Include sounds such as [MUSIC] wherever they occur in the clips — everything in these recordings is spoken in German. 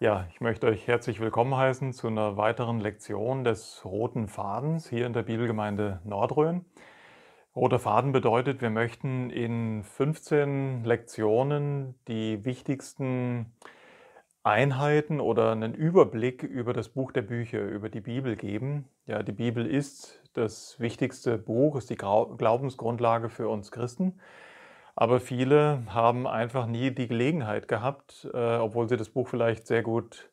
Ja, ich möchte euch herzlich willkommen heißen zu einer weiteren Lektion des roten Fadens hier in der Bibelgemeinde Nordröhn. Roter Faden bedeutet, wir möchten in 15 Lektionen die wichtigsten Einheiten oder einen Überblick über das Buch der Bücher, über die Bibel geben. Ja, die Bibel ist das wichtigste Buch, ist die Glaubensgrundlage für uns Christen. Aber viele haben einfach nie die Gelegenheit gehabt, äh, obwohl sie das Buch vielleicht sehr gut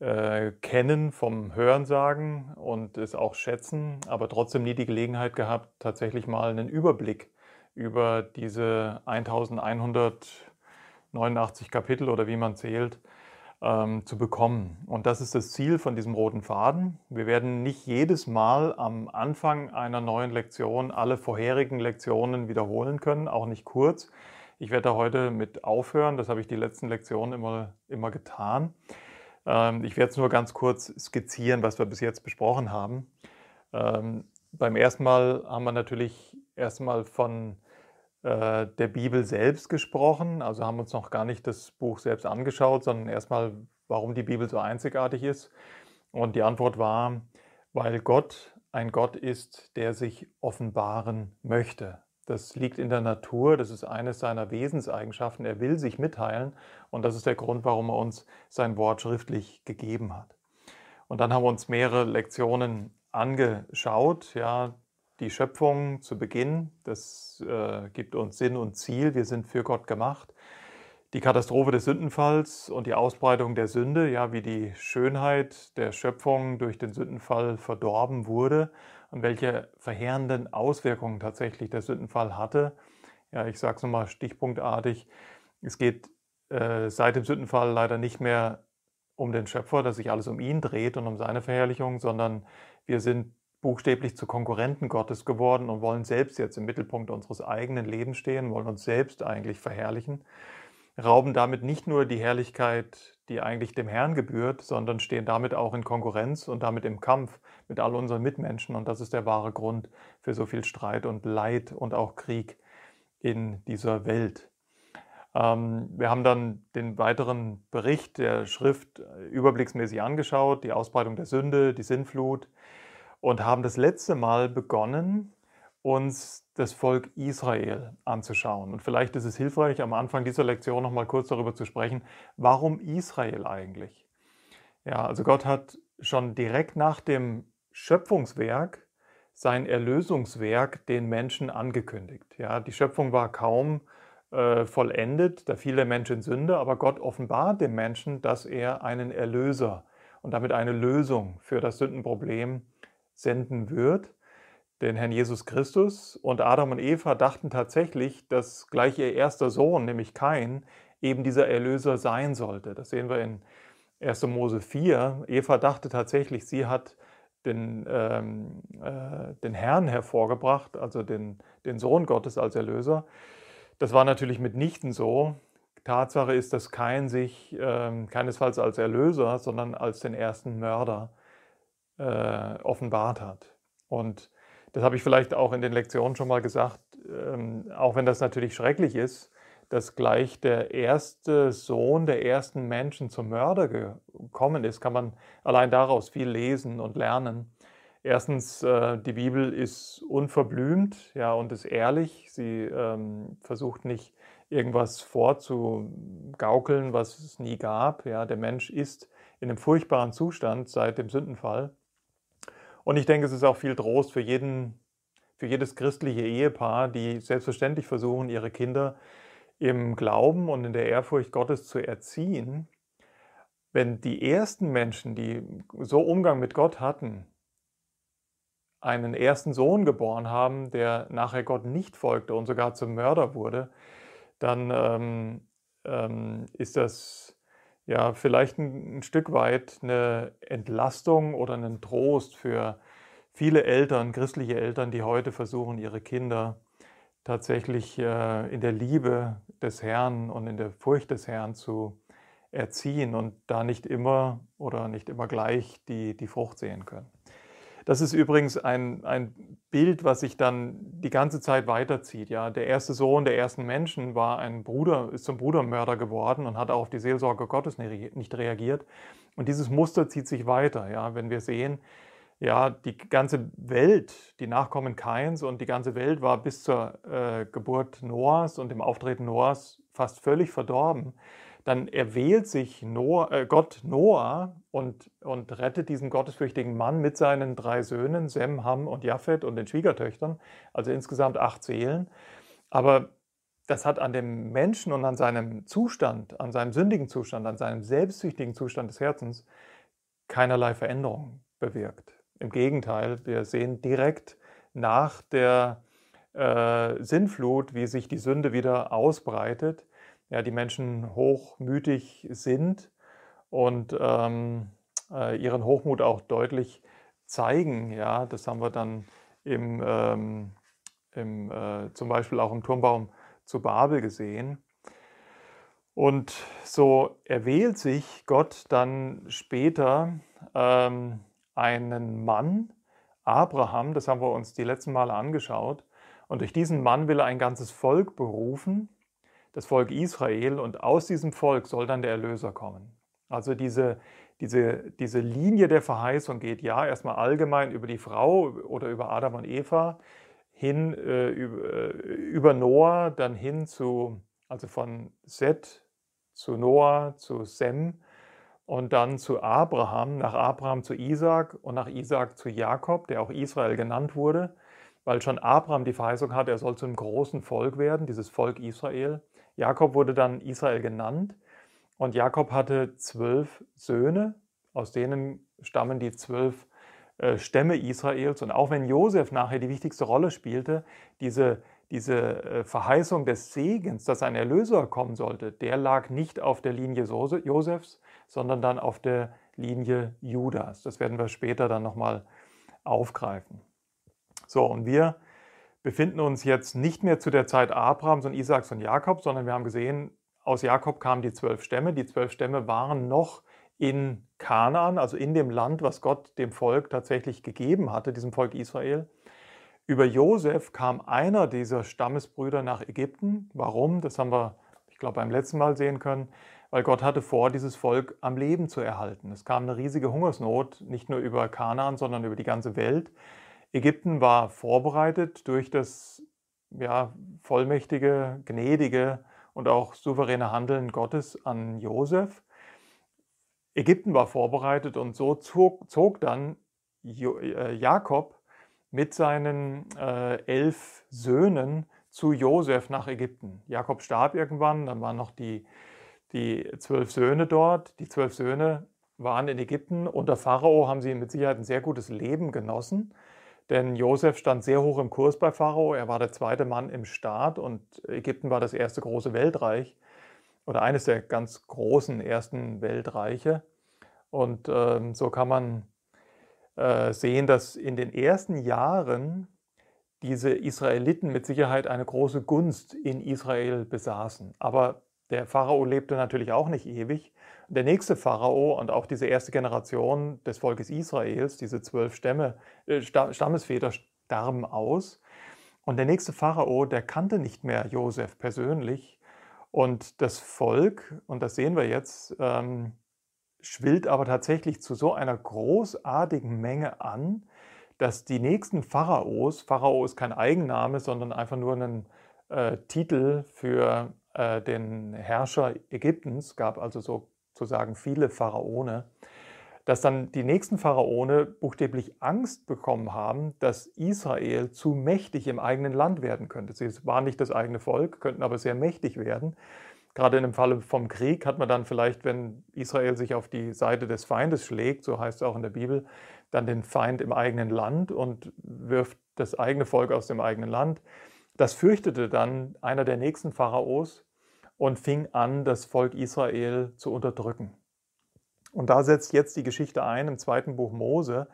äh, kennen vom Hörensagen und es auch schätzen, aber trotzdem nie die Gelegenheit gehabt, tatsächlich mal einen Überblick über diese 1189 Kapitel oder wie man zählt, ähm, zu bekommen. Und das ist das Ziel von diesem roten Faden. Wir werden nicht jedes Mal am Anfang einer neuen Lektion alle vorherigen Lektionen wiederholen können, auch nicht kurz. Ich werde da heute mit aufhören, das habe ich die letzten Lektionen immer, immer getan. Ähm, ich werde es nur ganz kurz skizzieren, was wir bis jetzt besprochen haben. Ähm, beim ersten Mal haben wir natürlich erstmal von äh, der Bibel selbst gesprochen, also haben uns noch gar nicht das Buch selbst angeschaut, sondern erstmal, warum die Bibel so einzigartig ist. Und die Antwort war, weil Gott ein Gott ist, der sich offenbaren möchte. Das liegt in der Natur, das ist eines seiner Wesenseigenschaften. Er will sich mitteilen und das ist der Grund, warum er uns sein Wort schriftlich gegeben hat. Und dann haben wir uns mehrere Lektionen angeschaut, ja, die Schöpfung zu Beginn, das äh, gibt uns Sinn und Ziel, wir sind für Gott gemacht. Die Katastrophe des Sündenfalls und die Ausbreitung der Sünde, ja, wie die Schönheit der Schöpfung durch den Sündenfall verdorben wurde und welche verheerenden Auswirkungen tatsächlich der Sündenfall hatte. Ja, ich sage es nochmal stichpunktartig. Es geht äh, seit dem Sündenfall leider nicht mehr um den Schöpfer, dass sich alles um ihn dreht und um seine Verherrlichung, sondern wir sind buchstäblich zu Konkurrenten Gottes geworden und wollen selbst jetzt im Mittelpunkt unseres eigenen Lebens stehen, wollen uns selbst eigentlich verherrlichen, rauben damit nicht nur die Herrlichkeit, die eigentlich dem Herrn gebührt, sondern stehen damit auch in Konkurrenz und damit im Kampf mit all unseren Mitmenschen. Und das ist der wahre Grund für so viel Streit und Leid und auch Krieg in dieser Welt. Ähm, wir haben dann den weiteren Bericht der Schrift überblicksmäßig angeschaut, die Ausbreitung der Sünde, die Sinnflut, und haben das letzte Mal begonnen, uns das Volk Israel anzuschauen. Und vielleicht ist es hilfreich, am Anfang dieser Lektion noch mal kurz darüber zu sprechen, warum Israel eigentlich? Ja, also Gott hat schon direkt nach dem Schöpfungswerk sein Erlösungswerk den Menschen angekündigt. Ja, die Schöpfung war kaum äh, vollendet, da fiel der Mensch in Sünde, aber Gott offenbart dem Menschen, dass er einen Erlöser und damit eine Lösung für das Sündenproblem senden wird, den Herrn Jesus Christus. Und Adam und Eva dachten tatsächlich, dass gleich ihr erster Sohn, nämlich Kain, eben dieser Erlöser sein sollte. Das sehen wir in 1. Mose 4. Eva dachte tatsächlich, sie hat den, ähm, äh, den Herrn hervorgebracht, also den, den Sohn Gottes als Erlöser. Das war natürlich mitnichten so. Tatsache ist, dass Kain sich äh, keinesfalls als Erlöser, sondern als den ersten Mörder äh, offenbart hat. Und das habe ich vielleicht auch in den Lektionen schon mal gesagt, ähm, auch wenn das natürlich schrecklich ist, dass gleich der erste Sohn der ersten Menschen zum Mörder gekommen ist, kann man allein daraus viel lesen und lernen. Erstens, äh, die Bibel ist unverblümt ja, und ist ehrlich. Sie ähm, versucht nicht irgendwas vorzugaukeln, was es nie gab. Ja, der Mensch ist in einem furchtbaren Zustand seit dem Sündenfall. Und ich denke, es ist auch viel Trost für, jeden, für jedes christliche Ehepaar, die selbstverständlich versuchen, ihre Kinder im Glauben und in der Ehrfurcht Gottes zu erziehen. Wenn die ersten Menschen, die so Umgang mit Gott hatten, einen ersten Sohn geboren haben, der nachher Gott nicht folgte und sogar zum Mörder wurde, dann ähm, ähm, ist das ja, vielleicht ein, ein Stück weit eine Entlastung oder einen Trost für viele Eltern, christliche Eltern, die heute versuchen, ihre Kinder tatsächlich äh, in der Liebe des Herrn und in der Furcht des Herrn zu erziehen und da nicht immer oder nicht immer gleich die, die Frucht sehen können. Das ist übrigens ein, ein Bild, was sich dann die ganze Zeit weiterzieht. Ja, der erste Sohn der ersten Menschen war ein Bruder, ist zum Brudermörder geworden und hat auf die Seelsorge Gottes nicht reagiert. Und dieses Muster zieht sich weiter. Ja, wenn wir sehen, ja, die ganze Welt, die Nachkommen Kains und die ganze Welt war bis zur äh, Geburt Noahs und dem Auftreten Noahs fast völlig verdorben dann erwählt sich Noah, äh, Gott Noah und, und rettet diesen gottesfürchtigen Mann mit seinen drei Söhnen, Sem, Ham und Japhet und den Schwiegertöchtern, also insgesamt acht Seelen. Aber das hat an dem Menschen und an seinem Zustand, an seinem sündigen Zustand, an seinem selbstsüchtigen Zustand des Herzens keinerlei Veränderung bewirkt. Im Gegenteil, wir sehen direkt nach der äh, Sinnflut, wie sich die Sünde wieder ausbreitet ja, die Menschen hochmütig sind und ähm, äh, ihren Hochmut auch deutlich zeigen. Ja, das haben wir dann im, ähm, im, äh, zum Beispiel auch im Turmbaum zu Babel gesehen. Und so erwählt sich Gott dann später ähm, einen Mann, Abraham, das haben wir uns die letzten Male angeschaut. Und durch diesen Mann will er ein ganzes Volk berufen das Volk Israel und aus diesem Volk soll dann der Erlöser kommen. Also diese, diese, diese Linie der Verheißung geht ja erstmal allgemein über die Frau oder über Adam und Eva hin äh, über, äh, über Noah, dann hin zu, also von Seth zu Noah, zu Sem und dann zu Abraham, nach Abraham zu Isaac und nach Isaac zu Jakob, der auch Israel genannt wurde, weil schon Abraham die Verheißung hat, er soll zu einem großen Volk werden, dieses Volk Israel. Jakob wurde dann Israel genannt und Jakob hatte zwölf Söhne, aus denen stammen die zwölf äh, Stämme Israels. Und auch wenn Josef nachher die wichtigste Rolle spielte, diese, diese äh, Verheißung des Segens, dass ein Erlöser kommen sollte, der lag nicht auf der Linie Josefs, sondern dann auf der Linie Judas. Das werden wir später dann nochmal aufgreifen. So, und wir befinden uns jetzt nicht mehr zu der Zeit Abrahams und Isaaks und Jakobs, sondern wir haben gesehen, aus Jakob kamen die zwölf Stämme. Die zwölf Stämme waren noch in Kanaan, also in dem Land, was Gott dem Volk tatsächlich gegeben hatte, diesem Volk Israel. Über Josef kam einer dieser Stammesbrüder nach Ägypten. Warum? Das haben wir, ich glaube, beim letzten Mal sehen können, weil Gott hatte vor, dieses Volk am Leben zu erhalten. Es kam eine riesige Hungersnot, nicht nur über Kanaan, sondern über die ganze Welt. Ägypten war vorbereitet durch das ja, vollmächtige, gnädige und auch souveräne Handeln Gottes an Josef. Ägypten war vorbereitet und so zog, zog dann äh, Jakob mit seinen äh, elf Söhnen zu Josef nach Ägypten. Jakob starb irgendwann, dann waren noch die, die zwölf Söhne dort. Die zwölf Söhne waren in Ägypten. Unter Pharao haben sie mit Sicherheit ein sehr gutes Leben genossen. Denn Josef stand sehr hoch im Kurs bei Pharao. Er war der zweite Mann im Staat und Ägypten war das erste große Weltreich oder eines der ganz großen ersten Weltreiche. Und ähm, so kann man äh, sehen, dass in den ersten Jahren diese Israeliten mit Sicherheit eine große Gunst in Israel besaßen. Aber der Pharao lebte natürlich auch nicht ewig. Der nächste Pharao und auch diese erste Generation des Volkes Israels, diese zwölf Stämme, äh, Stammesväter starben aus. Und der nächste Pharao, der kannte nicht mehr Josef persönlich. Und das Volk, und das sehen wir jetzt, ähm, schwillt aber tatsächlich zu so einer großartigen Menge an, dass die nächsten Pharaos, Pharao ist kein Eigenname, sondern einfach nur ein äh, Titel für äh, den Herrscher Ägyptens, gab also sozusagen viele Pharaone, dass dann die nächsten Pharaone buchstäblich Angst bekommen haben, dass Israel zu mächtig im eigenen Land werden könnte. Sie waren nicht das eigene Volk, könnten aber sehr mächtig werden. Gerade in dem Falle vom Krieg hat man dann vielleicht, wenn Israel sich auf die Seite des Feindes schlägt, so heißt es auch in der Bibel, dann den Feind im eigenen Land und wirft das eigene Volk aus dem eigenen Land. Das fürchtete dann einer der nächsten Pharaos und fing an, das Volk Israel zu unterdrücken. Und da setzt jetzt die Geschichte ein im zweiten Buch Mose.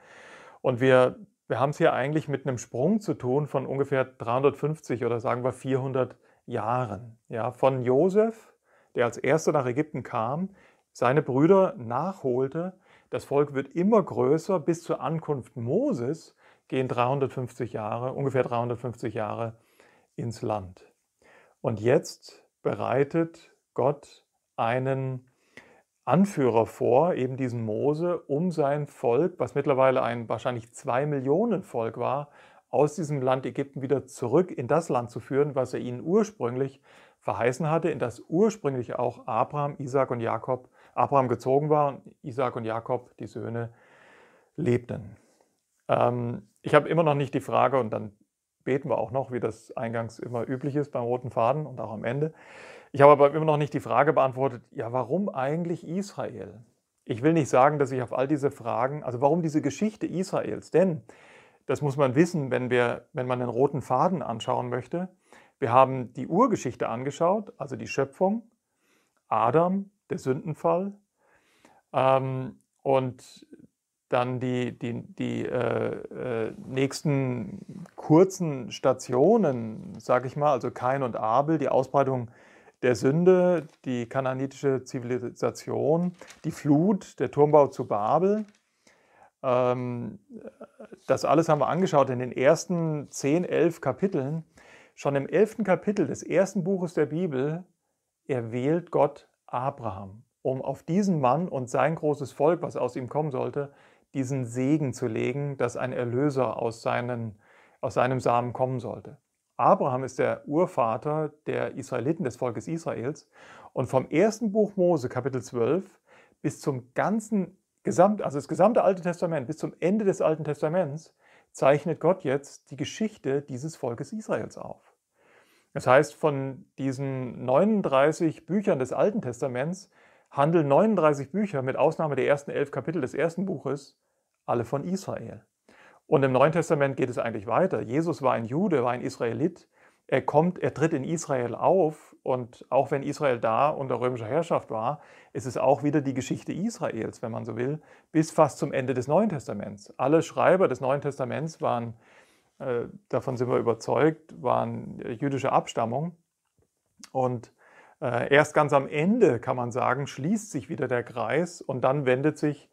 Und wir, wir haben es hier eigentlich mit einem Sprung zu tun von ungefähr 350 oder sagen wir 400 Jahren. Ja, von Josef, der als erster nach Ägypten kam, seine Brüder nachholte, Das Volk wird immer größer. Bis zur Ankunft Moses gehen 350 Jahre, ungefähr 350 Jahre ins Land. Und jetzt bereitet Gott einen Anführer vor, eben diesen Mose, um sein Volk, was mittlerweile ein wahrscheinlich zwei Millionen Volk war, aus diesem Land Ägypten wieder zurück in das Land zu führen, was er ihnen ursprünglich verheißen hatte, in das ursprünglich auch Abraham, Isaac und Jakob, Abraham gezogen war und Isaac und Jakob, die Söhne, lebten. Ähm, ich habe immer noch nicht die Frage, und dann beten wir auch noch, wie das eingangs immer üblich ist beim roten Faden und auch am Ende. Ich habe aber immer noch nicht die Frage beantwortet, ja, warum eigentlich Israel? Ich will nicht sagen, dass ich auf all diese Fragen, also warum diese Geschichte Israels? Denn, das muss man wissen, wenn, wir, wenn man den roten Faden anschauen möchte, wir haben die Urgeschichte angeschaut, also die Schöpfung, Adam, der Sündenfall ähm, und dann die, die, die äh, äh, nächsten kurzen Stationen, sage ich mal, also Kain und Abel, die Ausbreitung der Sünde, die kananitische Zivilisation, die Flut, der Turmbau zu Babel. Ähm, das alles haben wir angeschaut in den ersten 10, 11 Kapiteln. Schon im 11. Kapitel des ersten Buches der Bibel erwählt Gott Abraham, um auf diesen Mann und sein großes Volk, was aus ihm kommen sollte, diesen Segen zu legen, dass ein Erlöser aus, seinen, aus seinem Samen kommen sollte. Abraham ist der Urvater der Israeliten, des Volkes Israels. Und vom ersten Buch Mose, Kapitel 12, bis zum ganzen also das gesamte Alte Testament, bis zum Ende des Alten Testaments, zeichnet Gott jetzt die Geschichte dieses Volkes Israels auf. Das heißt, von diesen 39 Büchern des Alten Testaments handeln 39 Bücher mit Ausnahme der ersten elf Kapitel des ersten Buches alle von Israel. Und im Neuen Testament geht es eigentlich weiter. Jesus war ein Jude, war ein Israelit. Er kommt, er tritt in Israel auf und auch wenn Israel da unter römischer Herrschaft war, ist es auch wieder die Geschichte Israels, wenn man so will, bis fast zum Ende des Neuen Testaments. Alle Schreiber des Neuen Testaments waren, äh, davon sind wir überzeugt, waren jüdische Abstammung. Und erst ganz am Ende, kann man sagen, schließt sich wieder der Kreis und dann wendet sich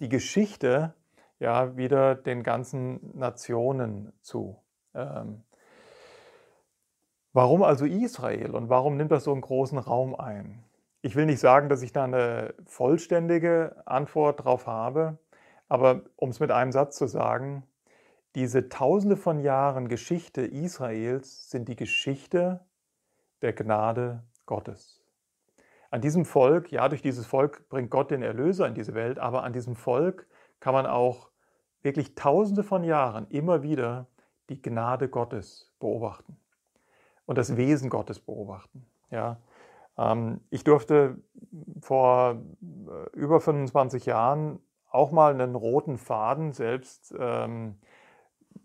die Geschichte ja wieder den ganzen Nationen zu. Ähm, warum also Israel und warum nimmt das so einen großen Raum ein? Ich will nicht sagen, dass ich da eine vollständige Antwort drauf habe, aber um es mit einem Satz zu sagen, diese tausende von Jahren Geschichte Israels sind die Geschichte der Gnade Gottes. An diesem Volk, ja, durch dieses Volk bringt Gott den Erlöser in diese Welt, aber an diesem Volk kann man auch wirklich tausende von Jahren immer wieder die Gnade Gottes beobachten und das Wesen Gottes beobachten. Ja, ähm, ich durfte vor äh, über 25 Jahren auch mal einen roten Faden selbst ähm,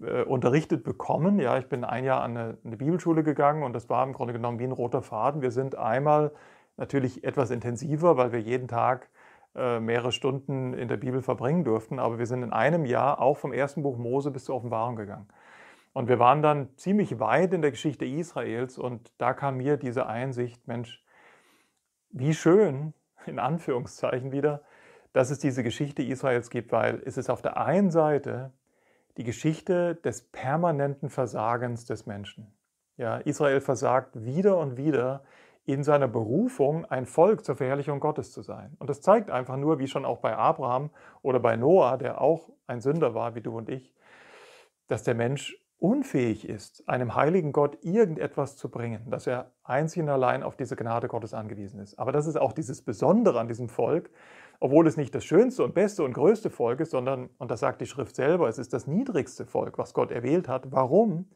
äh, unterrichtet bekommen. Ja, ich bin ein Jahr an eine, eine, Bibelschule gegangen und das war im Grunde genommen wie ein roter Faden. Wir sind einmal natürlich etwas intensiver, weil wir jeden Tag äh, mehrere Stunden in der Bibel verbringen durften. Aber wir sind in einem Jahr auch vom ersten Buch Mose bis zur Offenbarung gegangen. Und wir waren dann ziemlich weit in der Geschichte Israels und da kam mir diese Einsicht, Mensch, wie schön, in Anführungszeichen wieder, dass es diese Geschichte Israels gibt, weil es ist auf der einen Seite die Geschichte des permanenten Versagens des Menschen. Ja, Israel versagt wieder und wieder in seiner Berufung ein Volk zur Verherrlichung Gottes zu sein. Und das zeigt einfach nur, wie schon auch bei Abraham oder bei Noah, der auch ein Sünder war wie du und ich, dass der Mensch unfähig ist, einem heiligen Gott irgendetwas zu bringen, dass er einzig und allein auf diese Gnade Gottes angewiesen ist. Aber das ist auch dieses Besondere an diesem Volk, obwohl es nicht das schönste und beste und größte Volk ist, sondern, und das sagt die Schrift selber, es ist das niedrigste Volk, was Gott erwählt hat. Warum?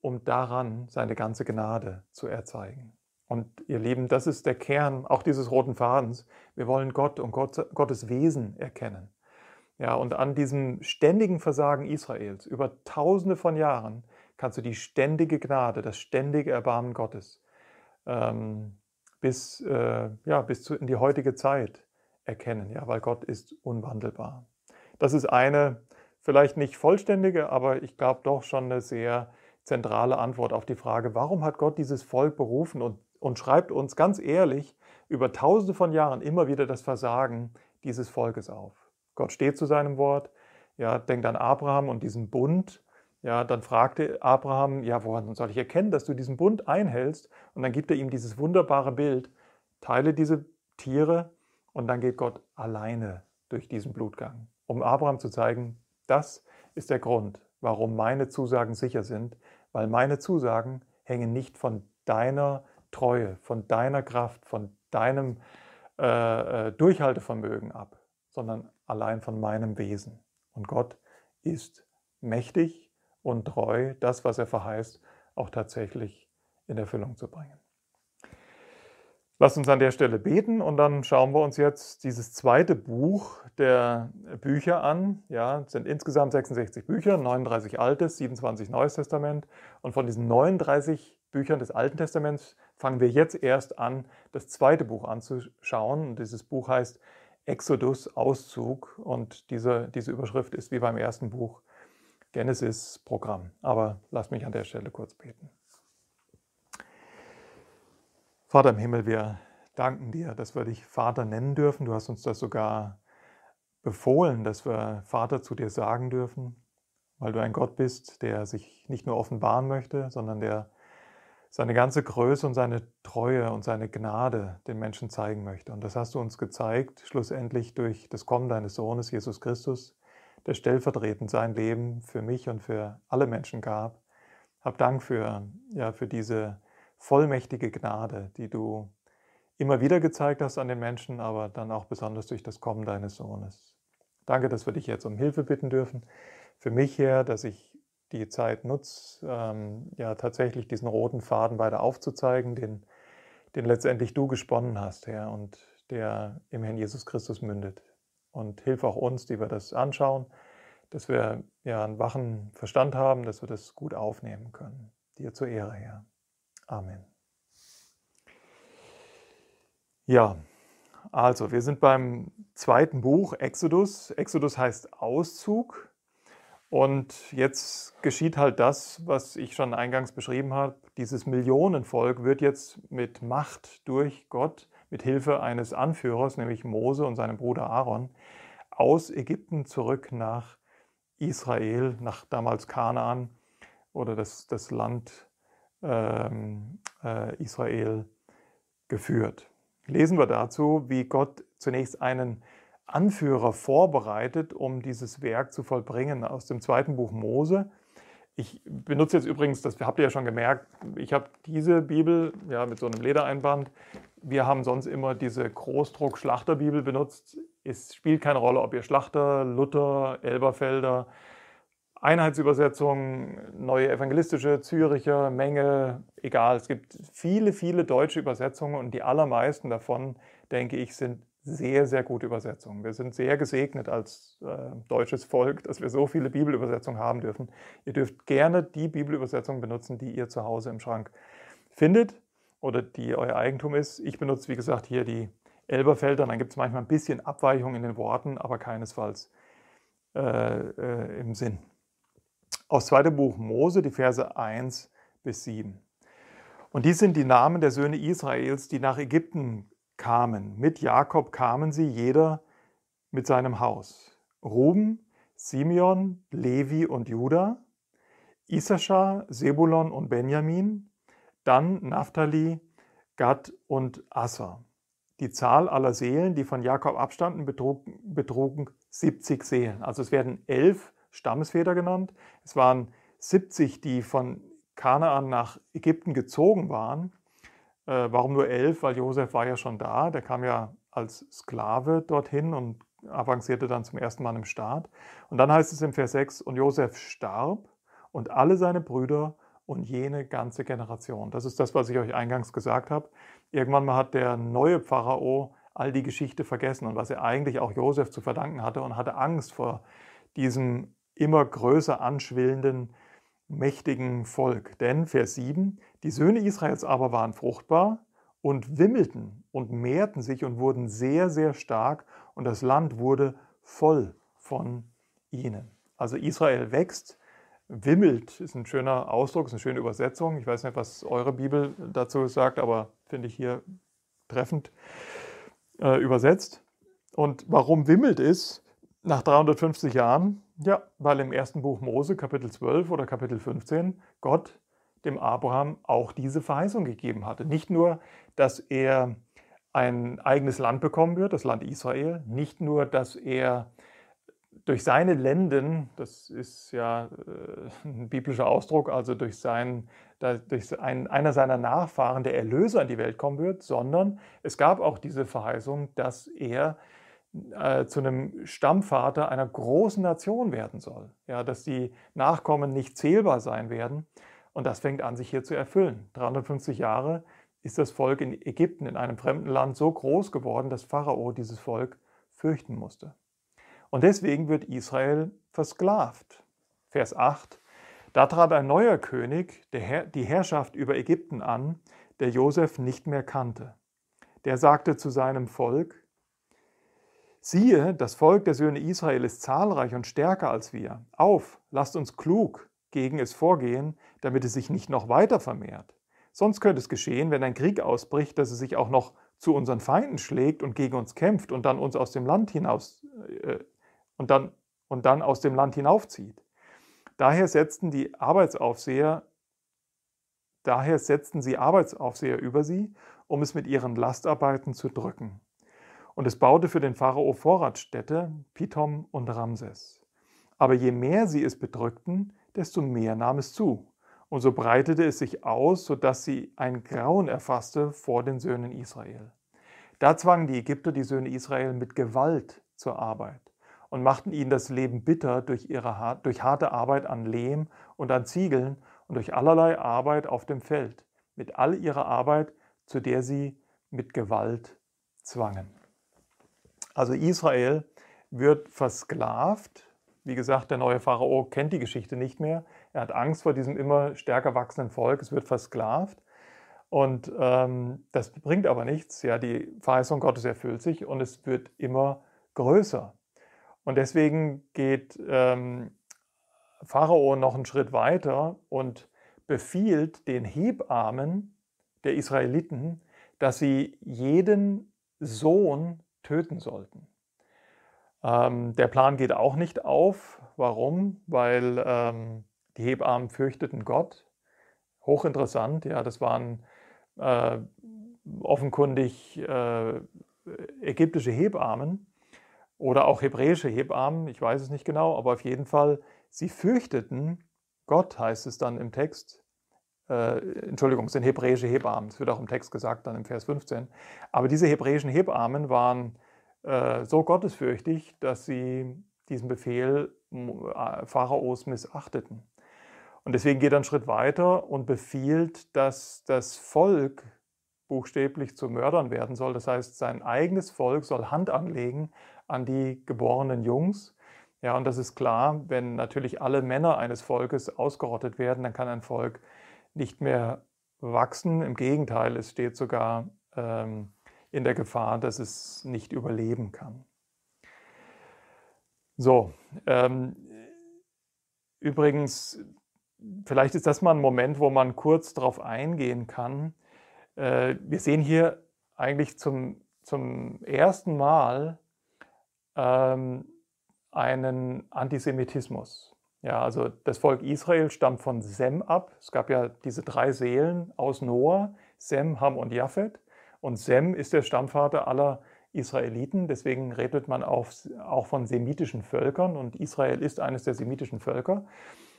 Um daran seine ganze Gnade zu erzeigen. Und ihr Lieben, das ist der Kern auch dieses roten Fadens. Wir wollen Gott und Gott, Gottes Wesen erkennen. Ja, und an diesem ständigen Versagen Israels über tausende von Jahren kannst du die ständige Gnade, das ständige Erbarmen Gottes ähm, bis, äh, ja, bis zu, in die heutige Zeit erkennen, ja, weil Gott ist unwandelbar. Das ist eine vielleicht nicht vollständige, aber ich glaube doch schon eine sehr zentrale Antwort auf die Frage, warum hat Gott dieses Volk berufen und und schreibt uns ganz ehrlich über tausende von Jahren immer wieder das Versagen dieses Volkes auf. Gott steht zu seinem Wort, ja, denkt an Abraham und diesen Bund. Ja, dann fragte Abraham, ja, woran soll ich erkennen, dass du diesen Bund einhältst? Und dann gibt er ihm dieses wunderbare Bild, teile diese Tiere und dann geht Gott alleine durch diesen Blutgang, um Abraham zu zeigen, das ist der Grund, warum meine Zusagen sicher sind, weil meine Zusagen hängen nicht von deiner Treue, von deiner Kraft, von deinem äh, äh Durchhaltevermögen ab, sondern allein von meinem Wesen. Und Gott ist mächtig und treu, das, was er verheißt, auch tatsächlich in Erfüllung zu bringen. Lass uns an der Stelle beten und dann schauen wir uns jetzt dieses zweite Buch der Bücher an. Ja, es sind insgesamt 66 Bücher, 39 Altes, 27 Neues Testament. Und von diesen 39 Büchern des Alten Testaments fangen wir jetzt erst an, das zweite Buch anzuschauen. Und dieses Buch heißt Exodus, Auszug. Und diese, diese Überschrift ist wie beim ersten Buch Genesis Programm. Aber lass mich an der Stelle kurz beten. Vater im Himmel, wir danken dir, dass wir dich Vater nennen dürfen. Du hast uns das sogar befohlen, dass wir Vater zu dir sagen dürfen, weil du ein Gott bist, der sich nicht nur offenbaren möchte, sondern der seine ganze Größe und seine Treue und seine Gnade den Menschen zeigen möchte. Und das hast du uns gezeigt, schlussendlich durch das Kommen deines Sohnes, Jesus Christus, der stellvertretend sein Leben für mich und für alle Menschen gab. Hab Dank für, ja, für diese vollmächtige Gnade, die du immer wieder gezeigt hast an den Menschen, aber dann auch besonders durch das Kommen deines Sohnes. Danke, dass wir dich jetzt um Hilfe bitten dürfen. Für mich her, dass ich die Zeit nutze, ähm, ja tatsächlich diesen roten Faden weiter aufzuzeigen, den, den letztendlich du gesponnen hast, Herr, und der im Herrn Jesus Christus mündet. Und hilf auch uns, die wir das anschauen, dass wir ja einen wachen Verstand haben, dass wir das gut aufnehmen können. Dir zur Ehre, Herr. Amen. Ja, also wir sind beim zweiten Buch Exodus. Exodus heißt Auszug. Und jetzt geschieht halt das, was ich schon eingangs beschrieben habe. Dieses Millionenvolk wird jetzt mit Macht durch Gott, mit Hilfe eines Anführers, nämlich Mose und seinem Bruder Aaron, aus Ägypten zurück nach Israel, nach damals Kanaan oder das, das Land ähm, äh, Israel geführt. Lesen wir dazu, wie Gott zunächst einen Anführer vorbereitet, um dieses Werk zu vollbringen aus dem zweiten Buch Mose. Ich benutze jetzt übrigens, das habt ihr ja schon gemerkt, ich habe diese Bibel ja mit so einem Ledereinband. Wir haben sonst immer diese Großdruck-Schlachterbibel benutzt. Es spielt keine Rolle, ob ihr Schlachter, Luther, Elberfelder, Einheitsübersetzung, neue evangelistische, Züricher, Menge, egal. Es gibt viele, viele deutsche Übersetzungen und die allermeisten davon, denke ich, sind sehr, sehr gute Übersetzungen. Wir sind sehr gesegnet als äh, deutsches Volk, dass wir so viele Bibelübersetzungen haben dürfen. Ihr dürft gerne die Bibelübersetzung benutzen, die ihr zu Hause im Schrank findet oder die euer Eigentum ist. Ich benutze, wie gesagt, hier die Elberfelder. Dann gibt es manchmal ein bisschen Abweichung in den Worten, aber keinesfalls äh, äh, im Sinn aus 2. Buch Mose, die Verse 1 bis 7. Und dies sind die Namen der Söhne Israels, die nach Ägypten kamen. Mit Jakob kamen sie, jeder mit seinem Haus. Ruben, Simeon, Levi und Judah, Issachar, Sebulon und Benjamin, dann Naphtali, Gad und Asser. Die Zahl aller Seelen, die von Jakob abstanden, betrugen, betrugen 70 Seelen. Also es werden elf Stammesväter genannt. Es waren 70, die von Kanaan nach Ägypten gezogen waren. Äh, warum nur elf? Weil Josef war ja schon da. Der kam ja als Sklave dorthin und avancierte dann zum ersten Mal im Staat. Und dann heißt es im Vers 6, und Josef starb und alle seine Brüder und jene ganze Generation. Das ist das, was ich euch eingangs gesagt habe. Irgendwann mal hat der neue Pharao all die Geschichte vergessen und was er eigentlich auch Josef zu verdanken hatte und hatte Angst vor diesem immer größer anschwillenden, mächtigen Volk. Denn, Vers 7, die Söhne Israels aber waren fruchtbar und wimmelten und mehrten sich und wurden sehr, sehr stark und das Land wurde voll von ihnen. Also Israel wächst, wimmelt, ist ein schöner Ausdruck, ist eine schöne Übersetzung. Ich weiß nicht, was eure Bibel dazu sagt, aber finde ich hier treffend äh, übersetzt. Und warum wimmelt ist nach 350 Jahren? Ja, weil im ersten Buch Mose, Kapitel 12 oder Kapitel 15, Gott dem Abraham auch diese Verheißung gegeben hatte. Nicht nur, dass er ein eigenes Land bekommen wird, das Land Israel, nicht nur, dass er durch seine Lenden, das ist ja äh, ein biblischer Ausdruck, also durch, sein, durch ein, einer seiner Nachfahren der Erlöser in die Welt kommen wird, sondern es gab auch diese Verheißung, dass er äh, zu einem Stammvater einer großen Nation werden soll. Ja, dass die Nachkommen nicht zählbar sein werden. Und das fängt an, sich hier zu erfüllen. 350 Jahre ist das Volk in Ägypten, in einem fremden Land, so groß geworden, dass Pharao dieses Volk fürchten musste. Und deswegen wird Israel versklavt. Vers 8. Da trat ein neuer König der die Herrschaft über Ägypten an, der Josef nicht mehr kannte. Der sagte zu seinem Volk, siehe, das Volk der Söhne Israel ist zahlreich und stärker als wir. Auf, lasst uns klug gegen es vorgehen, damit es sich nicht noch weiter vermehrt. Sonst könnte es geschehen, wenn ein Krieg ausbricht, dass es sich auch noch zu unseren Feinden schlägt und gegen uns kämpft und dann uns aus dem Land hinaus äh, und dann, und dann aus dem Land hinaufzieht. Daher setzten die Arbeitsaufseher, daher setzten sie Arbeitsaufseher über sie, um es mit ihren Lastarbeiten zu drücken. Und es baute für den Pharao Vorratsstädte, Pithom und Ramses. Aber je mehr sie es bedrückten, desto mehr nahm es zu. Und so breitete es sich aus, sodass sie ein Grauen erfasste vor den Söhnen Israel. Da zwangen die Ägypter die Söhne Israel mit Gewalt zur Arbeit und machten ihnen das Leben bitter durch, ihre, durch harte Arbeit an Lehm und an Ziegeln und durch allerlei Arbeit auf dem Feld, mit all ihrer Arbeit, zu der sie mit Gewalt zwangen. Also Israel wird versklavt. Wie gesagt, der neue Pharao kennt die Geschichte nicht mehr. Er hat Angst vor diesem immer stärker wachsenden Volk. Es wird versklavt. Und ähm, das bringt aber nichts. Ja, die Verheißung Gottes erfüllt sich und es wird immer größer. Und deswegen geht ähm, Pharao noch einen Schritt weiter und befiehlt den Hebammen der Israeliten, dass sie jeden Sohn töten sollten. Ähm, der Plan geht auch nicht auf. Warum? Weil ähm, die Hebammen fürchteten Gott. Hochinteressant, ja, das waren äh, offenkundig äh, ägyptische Hebammen oder auch hebräische Hebammen, ich weiß es nicht genau, aber auf jeden Fall, sie fürchteten Gott, heißt es dann im Text. Äh, Entschuldigung, es sind hebräische Hebammen, es wird auch im Text gesagt, dann im Vers 15. Aber diese hebräischen Hebammen waren äh, so gottesfürchtig, dass sie diesen Befehl äh, Pharaos missachteten. Und deswegen geht er einen Schritt weiter und befiehlt, dass das Volk buchstäblich zu Mördern werden soll. Das heißt, sein eigenes Volk soll Hand anlegen an die geborenen Jungs. Ja, und das ist klar, wenn natürlich alle Männer eines Volkes ausgerottet werden, dann kann ein Volk nicht mehr wachsen. Im Gegenteil, es steht sogar ähm, in der Gefahr, dass es nicht überleben kann. So, ähm, übrigens, vielleicht ist das mal ein Moment, wo man kurz darauf eingehen kann. Äh, wir sehen hier eigentlich zum, zum ersten Mal ähm, einen Antisemitismus. Ja, also das Volk Israel stammt von Sem ab. Es gab ja diese drei Seelen aus Noah, Sem, Ham und Japhet. Und Sem ist der Stammvater aller Israeliten. Deswegen redet man auch, auch von semitischen Völkern. Und Israel ist eines der semitischen Völker.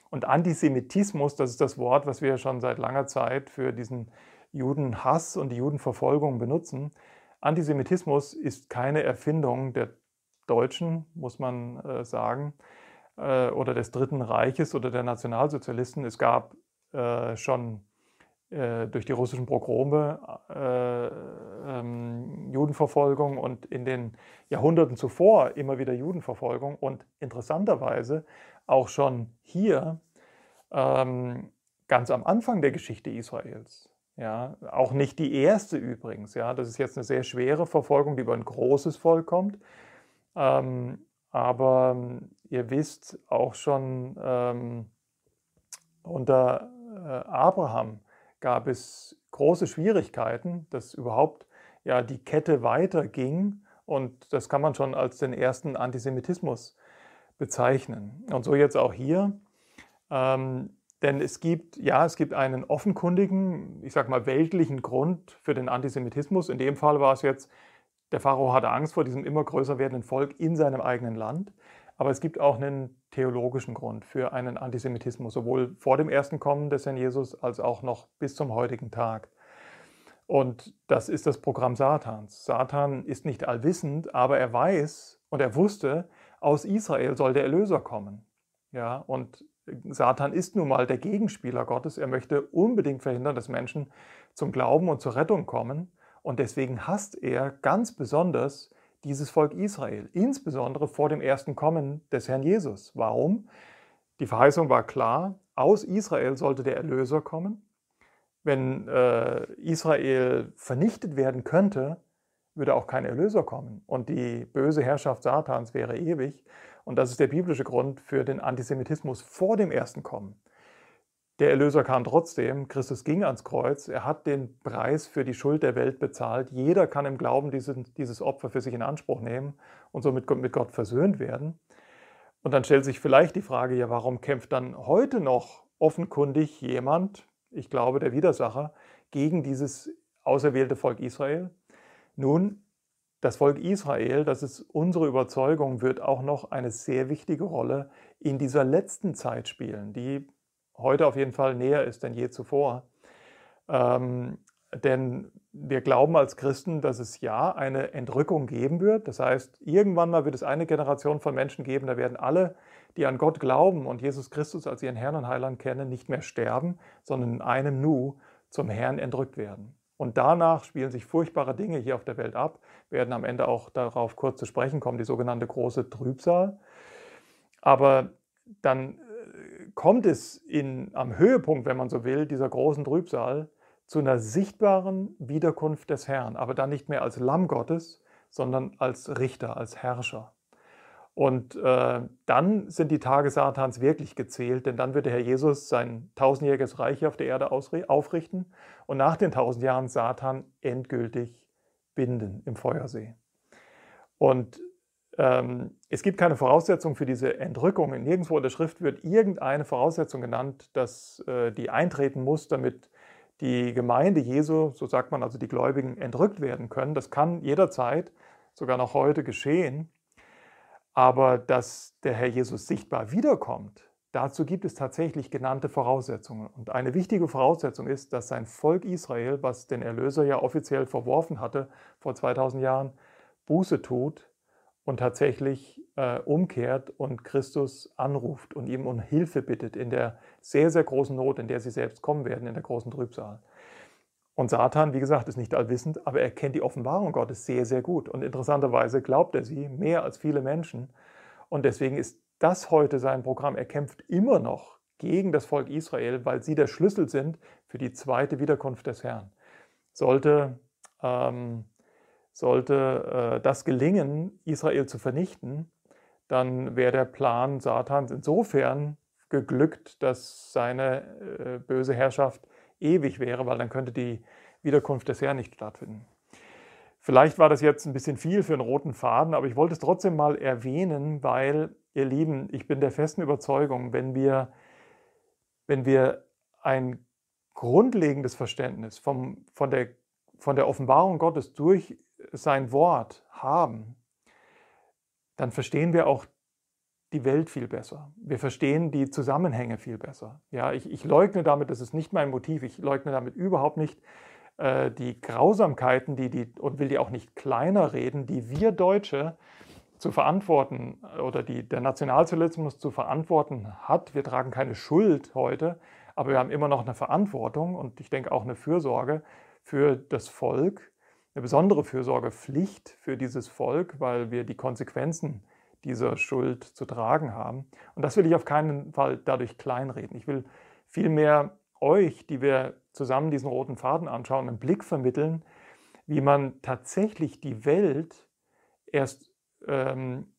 Und Antisemitismus, das ist das Wort, was wir schon seit langer Zeit für diesen Judenhass und die Judenverfolgung benutzen. Antisemitismus ist keine Erfindung der Deutschen, muss man äh, sagen, äh, oder des Dritten Reiches oder der Nationalsozialisten. Es gab äh, schon äh, durch die russischen Pogrome äh, ähm, Judenverfolgung und in den Jahrhunderten zuvor immer wieder Judenverfolgung und interessanterweise auch schon hier ähm, ganz am Anfang der Geschichte Israels. Ja, auch nicht die erste übrigens. Ja, das ist jetzt eine sehr schwere Verfolgung, die über ein großes Volk kommt. Ähm, aber ähm, ihr wisst auch schon, ähm, unter äh, Abraham gab es große Schwierigkeiten, dass überhaupt ja die Kette weiterging und das kann man schon als den ersten Antisemitismus bezeichnen. Und so jetzt auch hier. Ähm, denn es gibt, ja, es gibt einen offenkundigen, ich sag mal, weltlichen Grund für den Antisemitismus. In dem Fall war es jetzt, der Pharao hatte Angst vor diesem immer größer werdenden Volk in seinem eigenen Land. Aber es gibt auch einen theologischen Grund für einen Antisemitismus, sowohl vor dem ersten Kommen des Herrn Jesus als auch noch bis zum heutigen Tag. Und das ist das Programm Satans. Satan ist nicht allwissend, aber er weiß und er wusste, aus Israel soll der Erlöser kommen. Ja, und Satan ist nun mal der Gegenspieler Gottes. Er möchte unbedingt verhindern, dass Menschen zum Glauben und zur Rettung kommen. Und deswegen hasst er ganz besonders dieses Volk Israel, insbesondere vor dem ersten Kommen des Herrn Jesus. Warum? Die Verheißung war klar, aus Israel sollte der Erlöser kommen. Wenn äh, Israel vernichtet werden könnte, würde auch kein Erlöser kommen. Und die böse Herrschaft Satans wäre ewig. Und das ist der biblische Grund für den Antisemitismus vor dem ersten Kommen. Der Erlöser kam trotzdem, Christus ging ans Kreuz, er hat den Preis für die Schuld der Welt bezahlt. Jeder kann im Glauben dieses, dieses Opfer für sich in Anspruch nehmen und somit mit Gott versöhnt werden. Und dann stellt sich vielleicht die Frage, ja, warum kämpft dann heute noch offenkundig jemand, ich glaube der Widersacher, gegen dieses auserwählte Volk Israel? Nun, das Volk Israel, das ist unsere Überzeugung, wird auch noch eine sehr wichtige Rolle in dieser letzten Zeit spielen, die heute auf jeden Fall näher ist denn je zuvor. Ähm, denn wir glauben als Christen, dass es ja eine Entrückung geben wird. Das heißt, irgendwann mal wird es eine Generation von Menschen geben, da werden alle, die an Gott glauben und Jesus Christus als ihren Herrn und Heiland kennen, nicht mehr sterben, sondern in einem Nu zum Herrn entrückt werden. Und danach spielen sich furchtbare Dinge hier auf der Welt ab, werden am Ende auch darauf kurz zu sprechen kommen, die sogenannte große Trübsal. Aber dann kommt es in, am Höhepunkt, wenn man so will, dieser großen Trübsal zu einer sichtbaren Wiederkunft des Herrn, aber dann nicht mehr als Lamm Gottes, sondern als Richter, als Herrscher. Und äh, dann sind die Tage Satans wirklich gezählt, denn dann wird der Herr Jesus sein tausendjähriges Reich auf der Erde aufrichten und nach den tausend Jahren Satan endgültig binden im Feuersee. Und es gibt keine Voraussetzung für diese Entrückung. Nirgendwo in der Schrift wird irgendeine Voraussetzung genannt, dass äh, die eintreten muss, damit die Gemeinde Jesu, so sagt man also die Gläubigen, entrückt werden können. Das kann jederzeit, sogar noch heute geschehen. Aber dass der Herr Jesus sichtbar wiederkommt, dazu gibt es tatsächlich genannte Voraussetzungen. Und eine wichtige Voraussetzung ist, dass sein Volk Israel, was den Erlöser ja offiziell verworfen hatte vor 2000 Jahren, Buße tut und tatsächlich äh, umkehrt und Christus anruft und ihm um Hilfe bittet in der sehr, sehr großen Not, in der sie selbst kommen werden, in der großen Trübsal. Und Satan, wie gesagt, ist nicht allwissend, aber er kennt die Offenbarung Gottes sehr, sehr gut. Und interessanterweise glaubt er sie mehr als viele Menschen. Und deswegen ist das heute sein Programm. Er kämpft immer noch gegen das Volk Israel, weil sie der Schlüssel sind für die zweite Wiederkunft des Herrn. Sollte, ähm, sollte äh, das gelingen, Israel zu vernichten, dann wäre der Plan Satans insofern geglückt, dass seine äh, böse Herrschaft ewig wäre, weil dann könnte die Wiederkunft des Herrn nicht stattfinden. Vielleicht war das jetzt ein bisschen viel für einen roten Faden, aber ich wollte es trotzdem mal erwähnen, weil, ihr Lieben, ich bin der festen Überzeugung, wenn wir, wenn wir ein grundlegendes Verständnis vom, von, der, von der Offenbarung Gottes durch sein Wort haben, dann verstehen wir auch die Welt viel besser. Wir verstehen die Zusammenhänge viel besser. Ja, ich, ich leugne damit, das ist nicht mein Motiv, ich leugne damit überhaupt nicht äh, die Grausamkeiten, die, die, und will die auch nicht kleiner reden, die wir Deutsche zu verantworten oder die der Nationalsozialismus zu verantworten hat. Wir tragen keine Schuld heute, aber wir haben immer noch eine Verantwortung und ich denke auch eine Fürsorge für das Volk, eine besondere Fürsorgepflicht für dieses Volk, weil wir die Konsequenzen dieser Schuld zu tragen haben. Und das will ich auf keinen Fall dadurch kleinreden. Ich will vielmehr euch, die wir zusammen diesen roten Faden anschauen, einen Blick vermitteln, wie man tatsächlich die Welt erst ähm,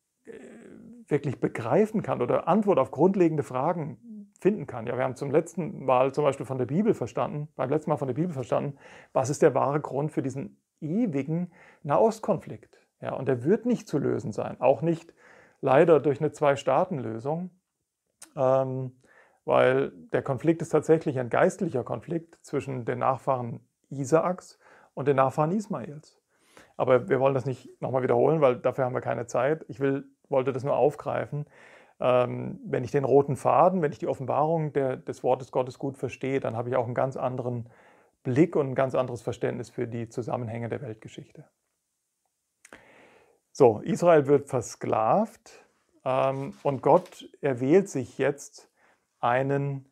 wirklich begreifen kann oder Antwort auf grundlegende Fragen finden kann. Ja, wir haben zum letzten Mal zum Beispiel von der Bibel verstanden, beim letzten Mal von der Bibel verstanden, was ist der wahre Grund für diesen ewigen Nahostkonflikt. Ja, und der wird nicht zu lösen sein, auch nicht leider durch eine Zwei-Staaten-Lösung, ähm, weil der Konflikt ist tatsächlich ein geistlicher Konflikt zwischen den Nachfahren Isaaks und den Nachfahren Ismaels. Aber wir wollen das nicht nochmal wiederholen, weil dafür haben wir keine Zeit. Ich will, wollte das nur aufgreifen. Ähm, wenn ich den roten Faden, wenn ich die Offenbarung der, des Wortes Gottes gut verstehe, dann habe ich auch einen ganz anderen Blick und ein ganz anderes Verständnis für die Zusammenhänge der Weltgeschichte. So, Israel wird versklavt ähm, und Gott erwählt sich jetzt einen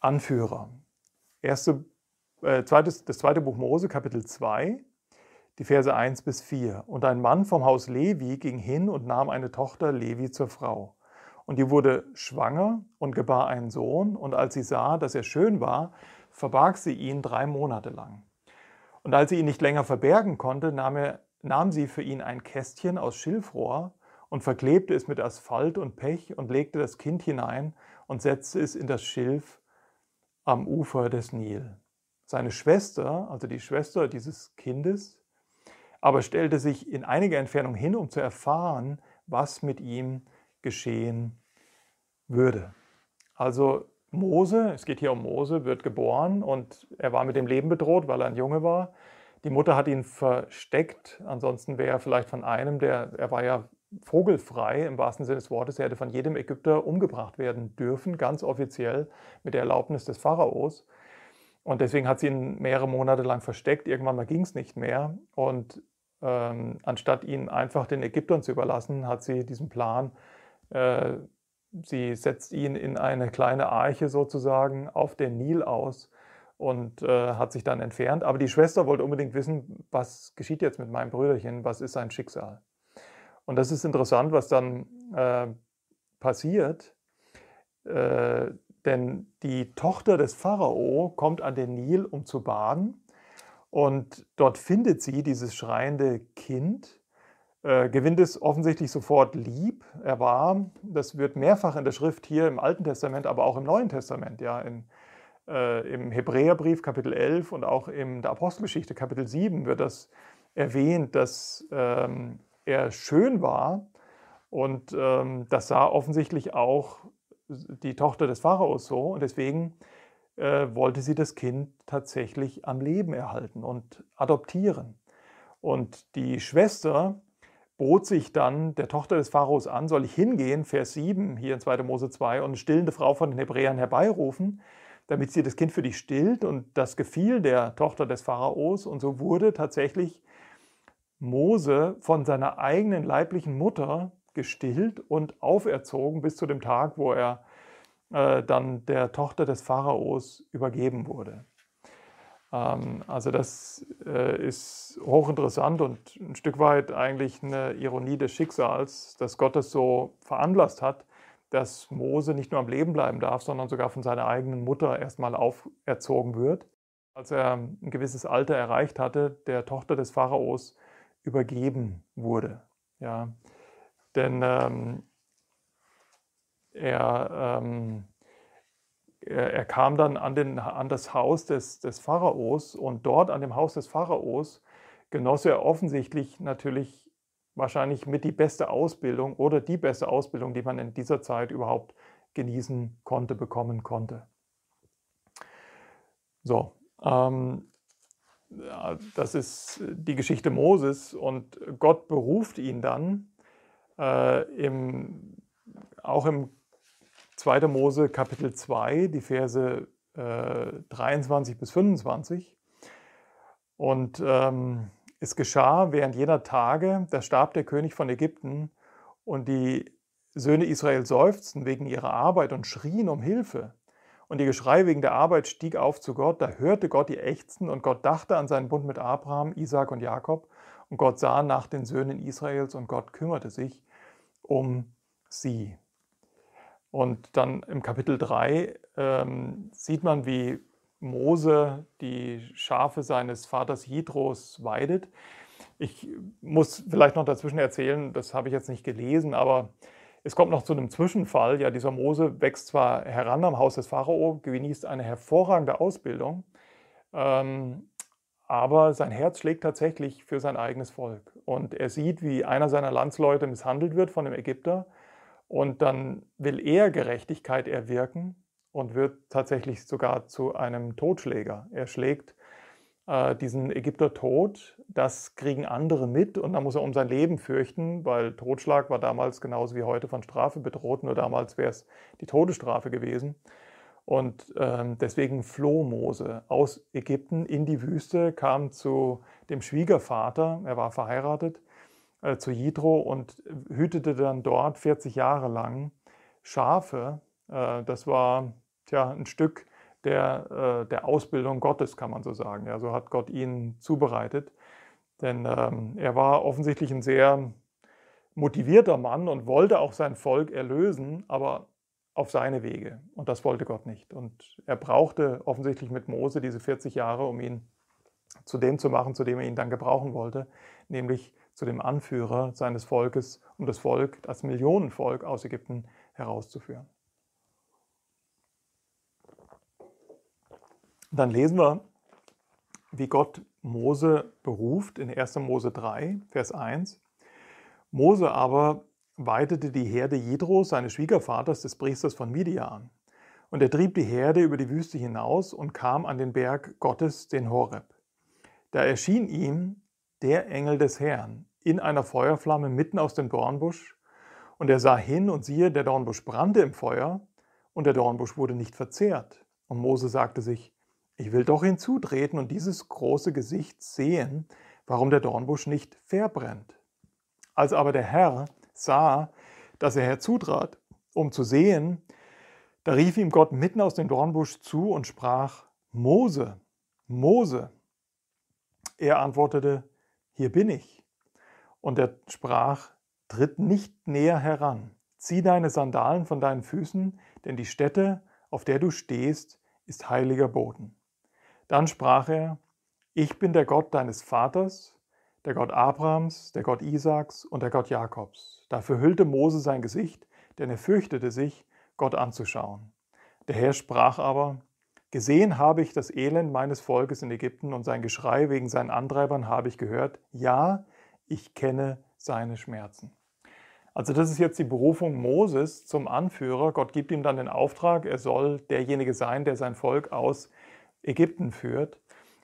Anführer. Erste, äh, zweites, das zweite Buch Mose, Kapitel 2, die Verse 1 bis 4. Und ein Mann vom Haus Levi ging hin und nahm eine Tochter Levi zur Frau. Und die wurde schwanger und gebar einen Sohn. Und als sie sah, dass er schön war, verbarg sie ihn drei Monate lang. Und als sie ihn nicht länger verbergen konnte, nahm, er, nahm sie für ihn ein Kästchen aus Schilfrohr und verklebte es mit Asphalt und Pech und legte das Kind hinein und setzte es in das Schilf am Ufer des Nil. Seine Schwester, also die Schwester dieses Kindes, aber stellte sich in einiger Entfernung hin, um zu erfahren, was mit ihm geschehen würde. Also Mose, es geht hier um Mose, wird geboren und er war mit dem Leben bedroht, weil er ein Junge war. Die Mutter hat ihn versteckt, ansonsten wäre er vielleicht von einem, der, er war ja vogelfrei im wahrsten Sinne des Wortes, er hätte von jedem Ägypter umgebracht werden dürfen, ganz offiziell mit der Erlaubnis des Pharaos. Und deswegen hat sie ihn mehrere Monate lang versteckt. Irgendwann mal ging es nicht mehr. Und ähm, anstatt ihn einfach den Ägyptern zu überlassen, hat sie diesen Plan, äh, sie setzt ihn in eine kleine Arche sozusagen auf den Nil aus und äh, hat sich dann entfernt. Aber die Schwester wollte unbedingt wissen, was geschieht jetzt mit meinem Brüderchen, was ist sein Schicksal. Und das ist interessant, was dann äh, passiert, äh, denn die Tochter des Pharao kommt an den Nil, um zu baden. Und dort findet sie dieses schreiende Kind, äh, gewinnt es offensichtlich sofort lieb. Er war, das wird mehrfach in der Schrift hier im Alten Testament, aber auch im Neuen Testament, ja, in, äh, im Hebräerbrief Kapitel 11 und auch in der Apostelgeschichte Kapitel 7 wird das erwähnt, dass ähm, er schön war. Und ähm, das sah offensichtlich auch die Tochter des Pharaos so. Und deswegen äh, wollte sie das Kind tatsächlich am Leben erhalten und adoptieren. Und die Schwester bot sich dann der Tochter des Pharaos an, soll ich hingehen, Vers 7 hier in 2. Mose 2, und eine stillende Frau von den Hebräern herbeirufen, damit sie das Kind für dich stillt. Und das gefiel der Tochter des Pharaos. Und so wurde tatsächlich Mose von seiner eigenen leiblichen Mutter gestillt und auferzogen bis zu dem Tag, wo er äh, dann der Tochter des Pharaos übergeben wurde. Ähm, also das äh, ist hochinteressant und ein Stück weit eigentlich eine Ironie des Schicksals, dass Gott es so veranlasst hat, dass Mose nicht nur am Leben bleiben darf, sondern sogar von seiner eigenen Mutter erstmal auferzogen wird. Als er ein gewisses Alter erreicht hatte, der Tochter des Pharaos übergeben wurde. Ja. Denn ähm, er, ähm, er, er, kam dann an, den, an das Haus des, des Pharaos und dort an dem Haus des Pharaos genoss er offensichtlich natürlich wahrscheinlich mit die beste Ausbildung oder die beste Ausbildung, die man in dieser Zeit überhaupt genießen konnte, bekommen konnte. So, ähm, das ist die Geschichte Moses und Gott beruft ihn dann äh, im, auch im 2. Mose Kapitel 2, die Verse äh, 23 bis 25. Und ähm, es geschah während jener Tage, da starb der König von Ägypten und die Söhne Israel seufzten wegen ihrer Arbeit und schrien um Hilfe. Und ihr Geschrei wegen der Arbeit stieg auf zu Gott. Da hörte Gott die Ächzen und Gott dachte an seinen Bund mit Abraham, Isaac und Jakob. Und Gott sah nach den Söhnen Israels und Gott kümmerte sich um sie. Und dann im Kapitel 3 ähm, sieht man, wie Mose die Schafe seines Vaters Jitros weidet. Ich muss vielleicht noch dazwischen erzählen, das habe ich jetzt nicht gelesen, aber Es kommt noch zu einem Zwischenfall. Ja, dieser Mose wächst zwar heran am Haus des Pharao, genießt eine hervorragende Ausbildung, ähm, aber sein Herz schlägt tatsächlich für sein eigenes Volk. Und er sieht, wie einer seiner Landsleute misshandelt wird von dem Ägypter. Und dann will er Gerechtigkeit erwirken und wird tatsächlich sogar zu einem Totschläger. Er schlägt äh, diesen Ägypter tot. Das kriegen andere mit und dann muss er um sein Leben fürchten, weil Totschlag war damals genauso wie heute von Strafe bedroht, nur damals wäre es die Todesstrafe gewesen. Und ähm, deswegen floh Mose aus Ägypten in die Wüste, kam zu dem Schwiegervater, er war verheiratet, äh, zu Jitro und hütete dann dort 40 Jahre lang Schafe. Äh, das war tja, ein Stück der, äh, der Ausbildung Gottes, kann man so sagen. Ja, so hat Gott ihn zubereitet. Denn ähm, er war offensichtlich ein sehr motivierter Mann und wollte auch sein Volk erlösen, aber auf seine Wege. Und das wollte Gott nicht. Und er brauchte offensichtlich mit Mose diese 40 Jahre, um ihn zu dem zu machen, zu dem er ihn dann gebrauchen wollte, nämlich zu dem Anführer seines Volkes, um das Volk, das Millionenvolk aus Ägypten herauszuführen. Dann lesen wir, wie Gott Mose beruft in 1. Mose 3, Vers 1. Mose aber weidete die Herde Jidros, seines Schwiegervaters, des Priesters von Midian. Und er trieb die Herde über die Wüste hinaus und kam an den Berg Gottes, den Horeb. Da erschien ihm der Engel des Herrn in einer Feuerflamme mitten aus dem Dornbusch. Und er sah hin und siehe, der Dornbusch brannte im Feuer und der Dornbusch wurde nicht verzehrt. Und Mose sagte sich, ich will doch hinzutreten und dieses große Gesicht sehen, warum der Dornbusch nicht verbrennt. Als aber der Herr sah, dass er herzutrat, um zu sehen, da rief ihm Gott mitten aus dem Dornbusch zu und sprach, Mose, Mose. Er antwortete, hier bin ich. Und er sprach, tritt nicht näher heran, zieh deine Sandalen von deinen Füßen, denn die Stätte, auf der du stehst, ist heiliger Boden. Dann sprach er, ich bin der Gott deines Vaters, der Gott Abrahams, der Gott Isaaks und der Gott Jakobs. Da verhüllte Mose sein Gesicht, denn er fürchtete sich, Gott anzuschauen. Der Herr sprach aber, Gesehen habe ich das Elend meines Volkes in Ägypten und sein Geschrei wegen seinen Antreibern habe ich gehört. Ja, ich kenne seine Schmerzen. Also das ist jetzt die Berufung Moses zum Anführer. Gott gibt ihm dann den Auftrag, er soll derjenige sein, der sein Volk aus Ägypten führt.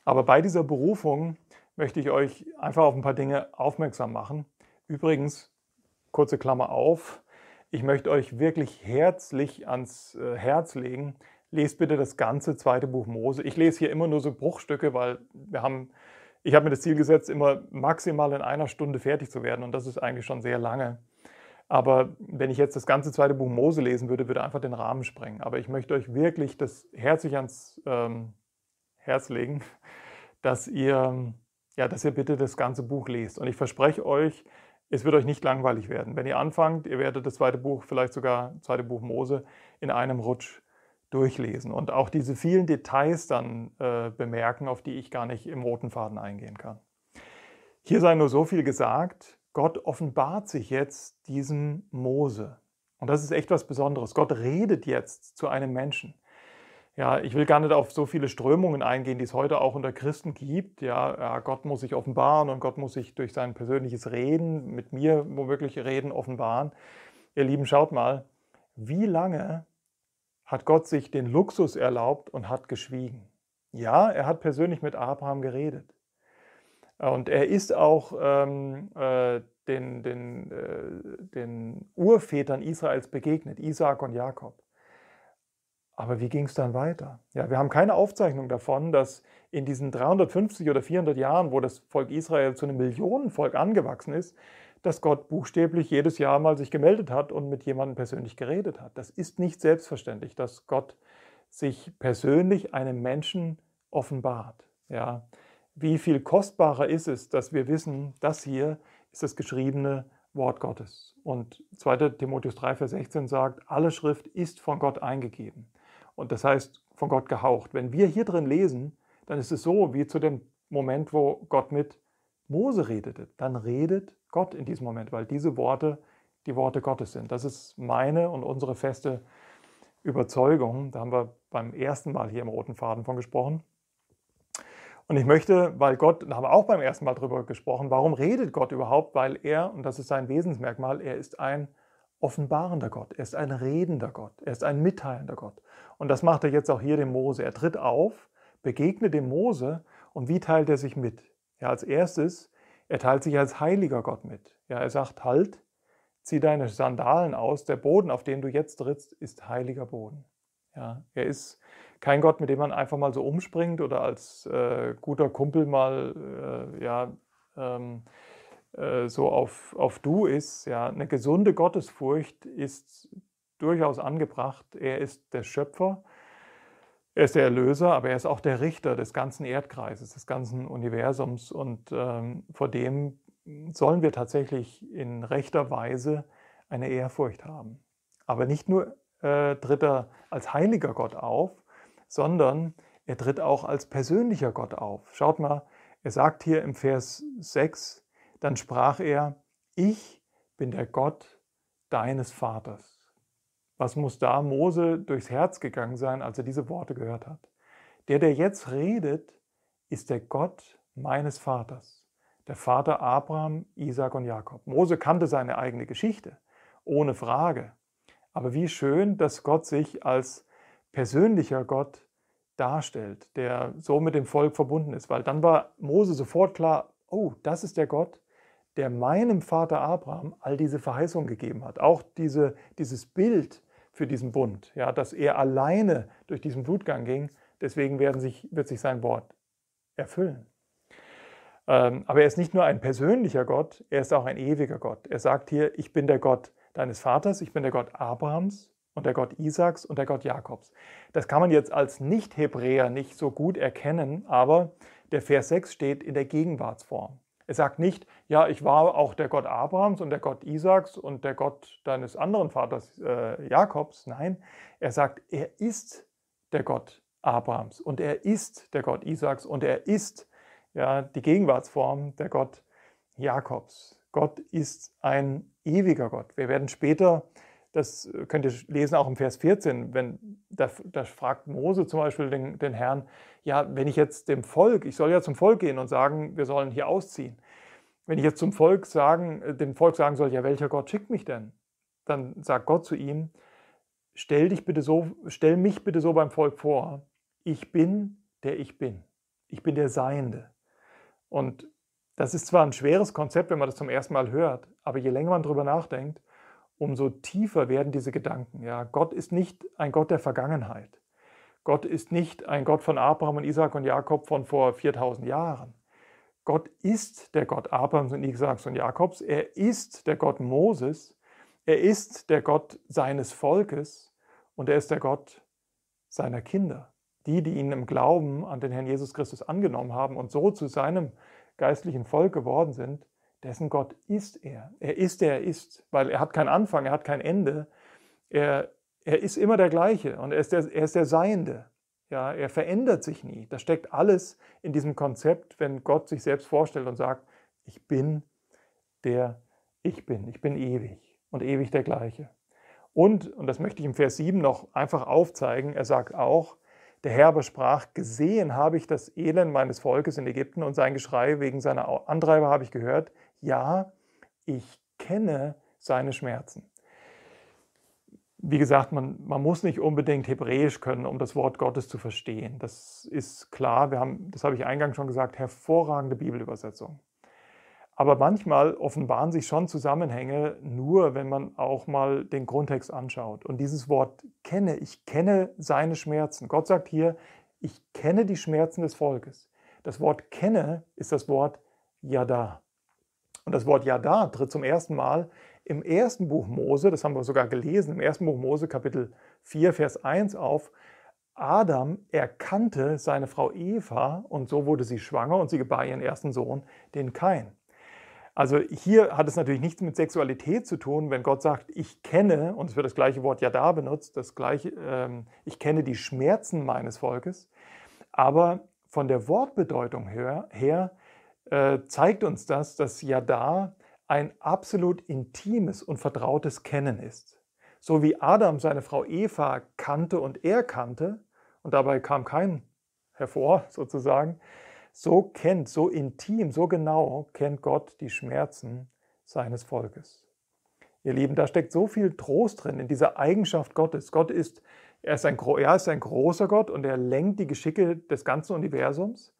Aber bei dieser Berufung möchte ich euch einfach auf ein paar Dinge aufmerksam machen. Übrigens, kurze Klammer auf, ich möchte euch wirklich herzlich ans äh, Herz legen, lest bitte das ganze zweite Buch Mose. Ich lese hier immer nur so Bruchstücke, weil wir haben, ich habe mir das Ziel gesetzt, immer maximal in einer Stunde fertig zu werden und das ist eigentlich schon sehr lange. Aber wenn ich jetzt das ganze zweite Buch Mose lesen würde, würde einfach den Rahmen sprengen. Aber ich möchte euch wirklich das herzlich ans ähm, Herz legen, [LAUGHS] dass ihr, ja, dass ihr bitte das ganze Buch lest. Und ich verspreche euch, es wird euch nicht langweilig werden. Wenn ihr anfangt, ihr werdet das zweite Buch, vielleicht sogar das zweite Buch Mose, in einem Rutsch durchlesen und auch diese vielen Details dann äh, bemerken, auf die ich gar nicht im roten Faden eingehen kann. Hier sei nur so viel gesagt, Gott offenbart sich jetzt diesem Mose. Und das ist echt was Besonderes. Gott redet jetzt zu einem Menschen. Ja, ich will gar nicht auf so viele Strömungen eingehen, die es heute auch unter Christen gibt. Ja, ja, Gott muss sich offenbaren und Gott muss sich durch sein persönliches Reden, mit mir womöglich reden, offenbaren. Ihr Lieben, schaut mal, wie lange hat Gott sich den Luxus erlaubt und hat geschwiegen? Ja, er hat persönlich mit Abraham geredet. Und er ist auch ähm, äh, den, den, äh, den Urvätern Israels begegnet, Isaak und Jakob. Aber wie ging es dann weiter? Ja, wir haben keine Aufzeichnung davon, dass in diesen 350 oder 400 Jahren, wo das Volk Israel zu einem Millionenvolk angewachsen ist, dass Gott buchstäblich jedes Jahr mal sich gemeldet hat und mit jemandem persönlich geredet hat. Das ist nicht selbstverständlich, dass Gott sich persönlich einem Menschen offenbart. Ja, wie viel kostbarer ist es, dass wir wissen, das hier ist das geschriebene Wort Gottes. Und 2. Timotheus 3, Vers 16 sagt, alle Schrift ist von Gott eingegeben. Und das heißt, von Gott gehaucht. Wenn wir hier drin lesen, dann ist es so wie zu dem Moment, wo Gott mit Mose redete. Dann redet Gott in diesem Moment, weil diese Worte die Worte Gottes sind. Das ist meine und unsere feste Überzeugung. Da haben wir beim ersten Mal hier im roten Faden von gesprochen. Und ich möchte, weil Gott, da haben wir auch beim ersten Mal drüber gesprochen, warum redet Gott überhaupt? Weil er, und das ist sein Wesensmerkmal, er ist ein offenbarender Gott, er ist ein redender Gott, er ist ein mitteilender Gott. Und das macht er jetzt auch hier dem Mose. Er tritt auf, begegnet dem Mose und wie teilt er sich mit? Ja, als erstes, er teilt sich als heiliger Gott mit. Ja, er sagt, halt, zieh deine Sandalen aus, der Boden, auf den du jetzt trittst, ist heiliger Boden. Ja, er ist kein Gott, mit dem man einfach mal so umspringt oder als äh, guter Kumpel mal äh, ja, ähm, äh, so auf, auf Du ist. Ja. Eine gesunde Gottesfurcht ist durchaus angebracht. Er ist der Schöpfer, er ist der Erlöser, aber er ist auch der Richter des ganzen Erdkreises, des ganzen Universums. Und ähm, vor dem sollen wir tatsächlich in rechter Weise eine Ehrfurcht haben. Aber nicht nur äh, tritt er als heiliger Gott auf, sondern er tritt auch als persönlicher Gott auf. Schaut mal, er sagt hier im Vers 6, dann sprach er, ich bin der Gott deines Vaters. Was muss da Mose durchs Herz gegangen sein, als er diese Worte gehört hat? Der, der jetzt redet, ist der Gott meines Vaters, der Vater Abraham, Isaac und Jakob. Mose kannte seine eigene Geschichte, ohne Frage. Aber wie schön, dass Gott sich als persönlicher Gott darstellt, der so mit dem Volk verbunden ist. Weil dann war Mose sofort klar, oh, das ist der Gott, der meinem Vater Abraham all diese Verheißungen gegeben hat. Auch diese, dieses Bild für diesen Bund, ja, dass er alleine durch diesen Blutgang ging, deswegen werden sich, wird sich sein Wort erfüllen. Ähm, aber er ist nicht nur ein persönlicher Gott, er ist auch ein ewiger Gott. Er sagt hier, ich bin der Gott deines Vaters, ich bin der Gott Abrahams, und der Gott Isaaks und der Gott Jakobs. Das kann man jetzt als Nicht-Hebräer nicht so gut erkennen, aber der Vers 6 steht in der Gegenwartsform. Er sagt nicht, ja, ich war auch der Gott Abrahams und der Gott Isaaks und der Gott deines anderen Vaters äh, Jakobs. Nein, er sagt, er ist der Gott Abrahams und er ist der Gott Isaaks und er ist ja, die Gegenwartsform der Gott Jakobs. Gott ist ein ewiger Gott. Wir werden später das könnt ihr lesen auch im Vers 14, wenn da, da fragt Mose zum Beispiel den, den, Herrn, ja, wenn ich jetzt dem Volk, ich soll ja zum Volk gehen und sagen, wir sollen hier ausziehen. Wenn ich jetzt zum Volk sagen, äh, dem Volk sagen soll, ja, welcher Gott schickt mich denn? Dann sagt Gott zu ihm, stell dich bitte so, stell mich bitte so beim Volk vor. Ich bin, der ich bin. Ich bin der Seiende. Und das ist zwar ein schweres Konzept, wenn man das zum ersten Mal hört, aber je länger man darüber nachdenkt, umso tiefer werden diese Gedanken. Ja, Gott ist nicht ein Gott der Vergangenheit. Gott ist nicht ein Gott von Abraham und Isaac und Jakob von vor 4000 Jahren. Gott ist der Gott Abrahams und Isaaks und Jakobs. Er ist der Gott Moses. Er ist der Gott seines Volkes und er ist der Gott seiner Kinder. Die, die ihn im Glauben an den Herrn Jesus Christus angenommen haben und so zu seinem geistlichen Volk geworden sind, dessen Gott ist er. Er ist der er ist, weil er hat keinen Anfang, er hat kein Ende. Er, er ist immer der gleiche und er ist der, er ist der Seiende. Ja, er verändert sich nie. Das steckt alles in diesem Konzept, wenn Gott sich selbst vorstellt und sagt, ich bin der ich bin. Ich bin ewig und ewig der gleiche. Und, und das möchte ich im Vers 7 noch einfach aufzeigen, er sagt auch, der Herr aber sprach, gesehen habe ich das Elend meines Volkes in Ägypten und sein Geschrei wegen seiner Antreiber habe ich gehört ja, ich kenne seine Schmerzen. Wie gesagt, man, man muss nicht unbedingt Hebräisch können, um das Wort Gottes zu verstehen. Das ist klar. Wir haben, das habe ich eingangs schon gesagt, hervorragende Bibelübersetzung. Aber manchmal offenbaren sich schon Zusammenhänge nur, wenn man auch mal den Grundtext anschaut. Und dieses Wort kenne, ich kenne seine Schmerzen. Gott sagt hier, ich kenne die Schmerzen des Volkes. Das Wort kenne ist das Wort Yada. Und das Wort Yada tritt zum ersten Mal im ersten Buch Mose, das haben wir sogar gelesen, im ersten Buch Mose Kapitel 4, Vers 1 auf. Adam erkannte seine Frau Eva und so wurde sie schwanger und sie gebar ihren ersten Sohn, den Kain. Also hier hat es natürlich nichts mit Sexualität zu tun, wenn Gott sagt, ich kenne, und es wird das gleiche Wort Yada benutzt, das gleiche, ähm, ich kenne die Schmerzen meines Volkes, aber von der Wortbedeutung her, her zeigt uns das, dass Yada ein absolut intimes und vertrautes Kennen ist. So wie Adam seine Frau Eva kannte und er kannte, und dabei kam kein hervor [LAUGHS] sozusagen, so kennt, so intim, so genau kennt Gott die Schmerzen seines Volkes. Ihr Lieben, da steckt so viel Trost drin in dieser Eigenschaft Gottes. Gott ist, er ist ein, er ist ein großer Gott und er lenkt die Geschicke des ganzen Universums,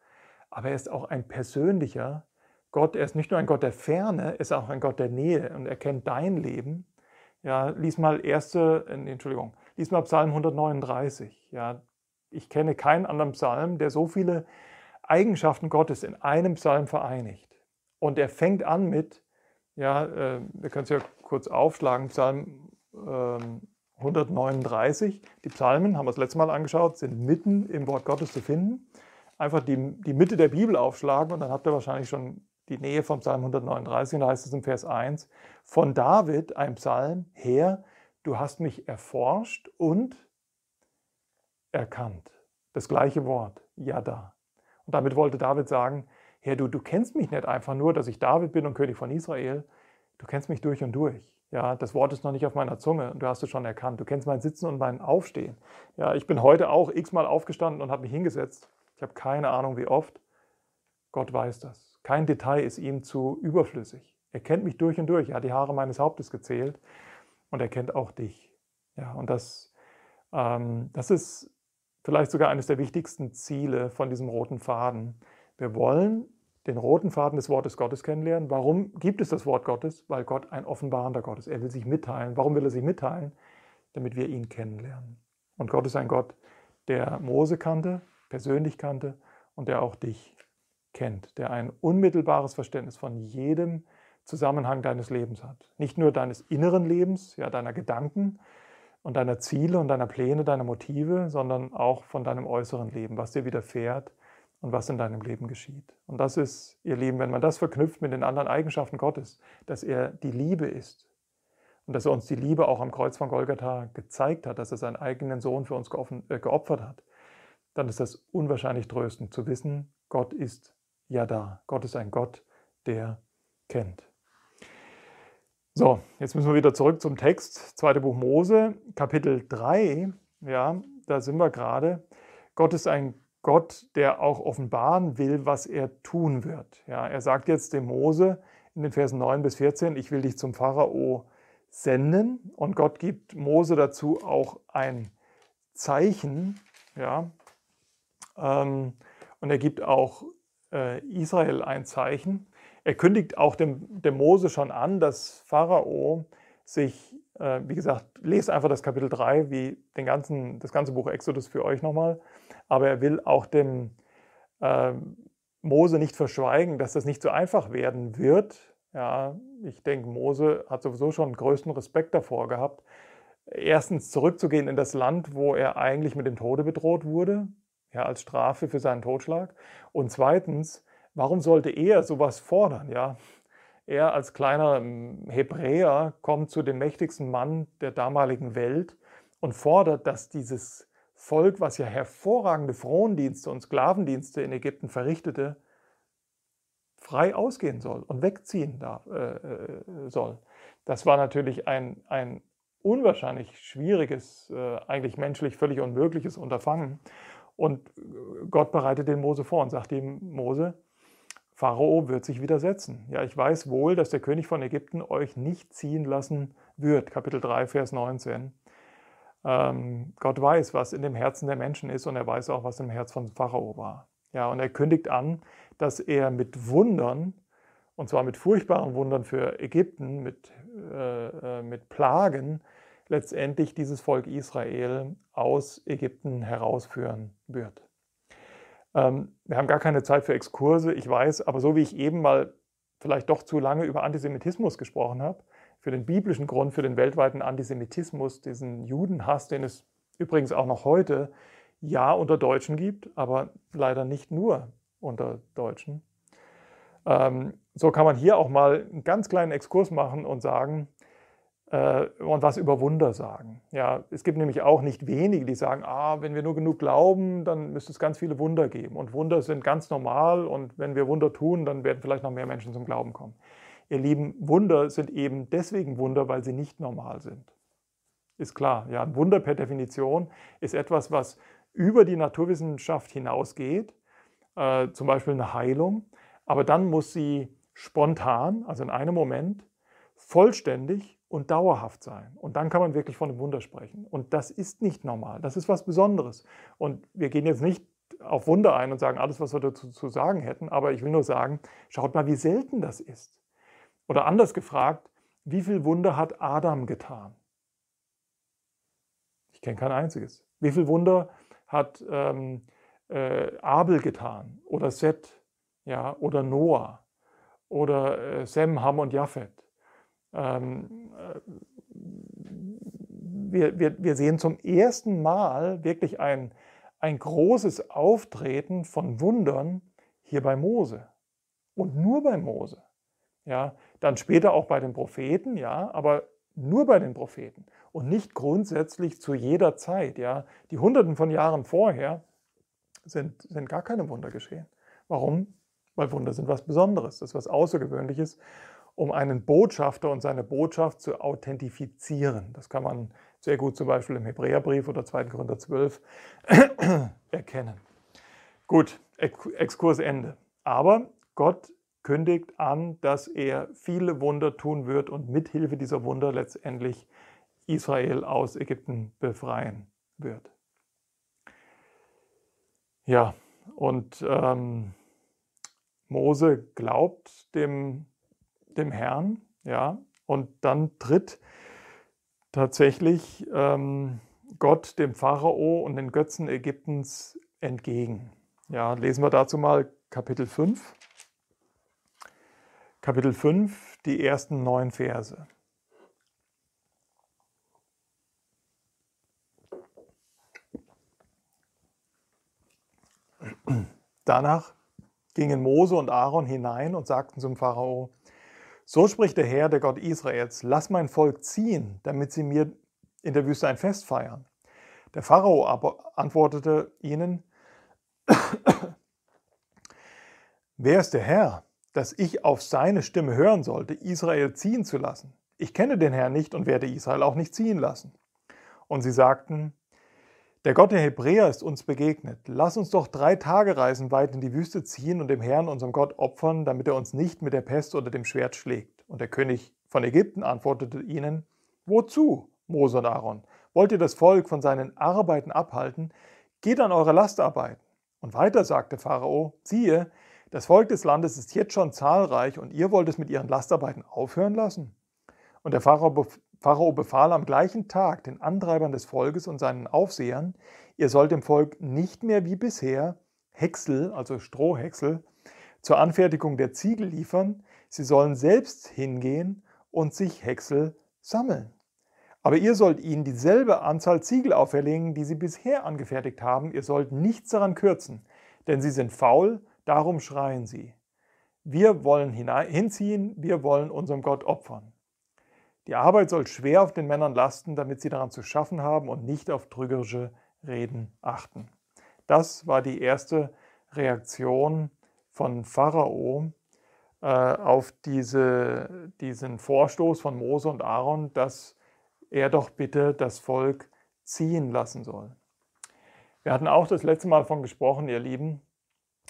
aber er ist auch ein persönlicher Gott. Er ist nicht nur ein Gott der Ferne, er ist auch ein Gott der Nähe und er kennt dein Leben. Ja, lies mal erste, äh, Entschuldigung, lies mal Psalm 139. Ja, ich kenne keinen anderen Psalm, der so viele Eigenschaften Gottes in einem Psalm vereinigt. Und er fängt an mit, ja, äh, wir können es ja kurz aufschlagen, Psalm äh, 139. Die Psalmen, haben wir das letzte Mal angeschaut, sind mitten im Wort Gottes zu finden. Einfach die, die Mitte der Bibel aufschlagen und dann habt ihr wahrscheinlich schon die Nähe vom Psalm 139. Und da heißt es im Vers 1, von David, ein Psalm, her, du hast mich erforscht und erkannt. Das gleiche Wort, Yada. Und damit wollte David sagen, Herr, du, du kennst mich nicht einfach nur, dass ich David bin und König von Israel, du kennst mich durch und durch. Ja, das Wort ist noch nicht auf meiner Zunge und du hast es schon erkannt. Du kennst mein Sitzen und mein Aufstehen. Ja, ich bin heute auch x-mal aufgestanden und habe mich hingesetzt. Ich habe keine Ahnung, wie oft. Gott weiß das. Kein Detail ist ihm zu überflüssig. Er kennt mich durch und durch. Er hat die Haare meines Hauptes gezählt und er kennt auch dich. Ja, und das, ähm, das ist vielleicht sogar eines der wichtigsten Ziele von diesem roten Faden. Wir wollen den roten Faden des Wortes Gottes kennenlernen. Warum gibt es das Wort Gottes? Weil Gott ein offenbarender Gott ist. Er will sich mitteilen. Warum will er sich mitteilen? Damit wir ihn kennenlernen. Und Gott ist ein Gott, der Mose kannte, persönlich kannte und der auch dich kennt, der ein unmittelbares Verständnis von jedem Zusammenhang deines Lebens hat. Nicht nur deines inneren Lebens, ja, deiner Gedanken, und deiner Ziele und deiner Pläne, deiner Motive, sondern auch von deinem äußeren Leben, was dir widerfährt und was in deinem Leben geschieht. Und das ist, ihr Lieben, wenn man das verknüpft mit den anderen Eigenschaften Gottes, dass er die Liebe ist und dass er uns die Liebe auch am Kreuz von Golgatha gezeigt hat, dass er seinen eigenen Sohn für uns äh, geopfert hat, dann ist das unwahrscheinlich tröstend zu wissen, Gott ist ja da. Gott ist ein Gott, der kennt. So, jetzt müssen wir wieder zurück zum Text. Zweite Buch Mose, Kapitel 3. Ja, da sind wir gerade. Gott ist ein Gott, der auch offenbaren will, was er tun wird. Ja, er sagt jetzt dem Mose in den Versen 9 bis 14, ich will dich zum Pharao senden. Und Gott gibt Mose dazu auch ein Zeichen. Ja, ähm, und er gibt auch äh, Israel ein Zeichen. Er kündigt auch dem, dem Mose schon an, dass Pharao sich, äh, wie gesagt, lest einfach das Kapitel 3, wie den ganzen, das ganze Buch Exodus für euch nochmal, aber er will auch dem äh, Mose nicht verschweigen, dass das nicht so einfach werden wird. Ja, ich denke, Mose hat sowieso schon größten Respekt davor gehabt, erstens zurückzugehen in das Land, wo er eigentlich mit dem Tode bedroht wurde, ja, als Strafe für seinen Totschlag. Und zweitens, Warum sollte er sowas fordern? Ja? Er als kleiner ähm, Hebräer kommt zu dem mächtigsten Mann der damaligen Welt und fordert, dass dieses Volk, was ja hervorragende Frondienste und Sklavendienste in Ägypten verrichtete, frei ausgehen soll und wegziehen darf, äh, äh soll. Das war natürlich ein, ein unwahrscheinlich schwieriges, äh, eigentlich menschlich völlig unmögliches Unterfangen. Und äh, Gott bereitet den Mose vor und sagt ihm, Mose, Pharao wird sich widersetzen. Ja, ich weiß wohl, dass der König von Ägypten euch nicht ziehen lassen wird. Kapitel 3, Vers 19. Ähm, Gott weiß, was in dem Herzen der Menschen ist und er weiß auch, was im Herz von Pharao war. Ja, und er kündigt an, dass er mit Wundern, und zwar mit furchtbaren Wundern für Ägypten, mit, äh, äh mit Plagen, letztendlich dieses Volk Israel aus Ägypten herausführen wird. Ähm, wir haben gar keine Zeit für Exkurse, ich weiß, aber so wie ich eben mal vielleicht doch zu lange über Antisemitismus gesprochen habe, für den biblischen Grund, für den weltweiten Antisemitismus, diesen Judenhass, den es übrigens auch noch heute ja unter Deutschen gibt, aber leider nicht nur unter Deutschen. Ähm, so kann man hier auch mal einen ganz kleinen Exkurs machen und sagen, und was über Wunder sagen. Ja, es gibt nämlich auch nicht wenige, die sagen, ah, wenn wir nur genug glauben, dann müsste es ganz viele Wunder geben. Und Wunder sind ganz normal und wenn wir Wunder tun, dann werden vielleicht noch mehr Menschen zum Glauben kommen. Ihr Lieben, Wunder sind eben deswegen Wunder, weil sie nicht normal sind. Ist klar, ja, ein Wunder per Definition ist etwas, was über die Naturwissenschaft hinausgeht, äh, zum Beispiel eine Heilung, aber dann muss sie spontan, also in einem Moment, vollständig und dauerhaft sein. Und dann kann man wirklich von einem Wunder sprechen. Und das ist nicht normal, das ist was Besonderes. Und wir gehen jetzt nicht auf Wunder ein und sagen alles, was wir dazu zu sagen hätten, aber ich will nur sagen, schaut mal, wie selten das ist. Oder anders gefragt, wie viel Wunder hat Adam getan? Ich kenne kein einziges. Wie viel Wunder hat ähm, äh, Abel getan? Oder Seth? Ja, oder Noah? Oder äh, Sem, Ham und Japhet? Ähm, äh, wir, wir, wir sehen zum ersten Mal wirklich ein, ein großes Auftreten von Wundern hier bei Mose. Und nur bei Mose. Ja, dann später auch bei den Propheten, ja, aber nur bei den Propheten und nicht grundsätzlich zu jeder Zeit. Ja. Die Hunderten von Jahren vorher sind, sind gar keine Wunder geschehen. Warum? Weil Wunder sind was Besonderes, das ist was Außergewöhnliches, um einen Botschafter und seine Botschaft zu authentifizieren. Das kann man sehr gut zum Beispiel im Hebräerbrief oder 2. Korinther 12 [CLEARS THROAT] erkennen. Gut, Exkursende. Aber Gott kündigt an, dass er viele Wunder tun wird und mithilfe dieser Wunder letztendlich Israel aus Ägypten befreien wird. Ja, und ähm, Mose glaubt dem, dem Herrn, ja, und dann tritt tatsächlich ähm, Gott dem Pharao und den Götzen Ägyptens entgegen. Ja, lesen wir dazu mal Kapitel 5. Kapitel 5, die ersten neun Verse. Danach gingen Mose und Aaron hinein und sagten zum Pharao, so spricht der Herr, der Gott Israels, lass mein Volk ziehen, damit sie mir in der Wüste ein Fest feiern. Der Pharao aber antwortete ihnen, [COUGHS] wer ist der Herr, dass ich auf seine Stimme hören sollte, Israel ziehen zu lassen? Ich kenne den Herrn nicht und werde Israel auch nicht ziehen lassen. Und sie sagten, der Gott der Hebräer ist uns begegnet. Lass uns doch drei Tage reisen weit in die Wüste ziehen und dem Herrn, unserem Gott, opfern, damit er uns nicht mit der Pest oder dem Schwert schlägt. Und der König von Ägypten antwortete ihnen, Wozu, Mose und Aaron? Wollt ihr das Volk von seinen Arbeiten abhalten? Geht an eure Lastarbeiten. Und weiter sagte Pharao, siehe, das Volk des Landes ist jetzt schon zahlreich und ihr wollt es mit ihren Lastarbeiten aufhören lassen? Und der Pharao Pharao befahl am gleichen Tag den Antreibern des Volkes und seinen Aufsehern, ihr sollt dem Volk nicht mehr wie bisher Häcksel, also Strohhäcksel, zur Anfertigung der Ziegel liefern, sie sollen selbst hingehen und sich Häcksel sammeln. Aber ihr sollt ihnen dieselbe Anzahl Ziegel auferlegen, die sie bisher angefertigt haben, ihr sollt nichts daran kürzen, denn sie sind faul, darum schreien sie. Wir wollen hinziehen, wir wollen unserem Gott opfern. Die Arbeit soll schwer auf den Männern lasten, damit sie daran zu schaffen haben und nicht auf trügerische Reden achten. Das war die erste Reaktion von Pharao äh, auf diese, diesen Vorstoß von Mose und Aaron, dass er doch bitte das Volk ziehen lassen soll. Wir hatten auch das letzte Mal davon gesprochen, ihr Lieben.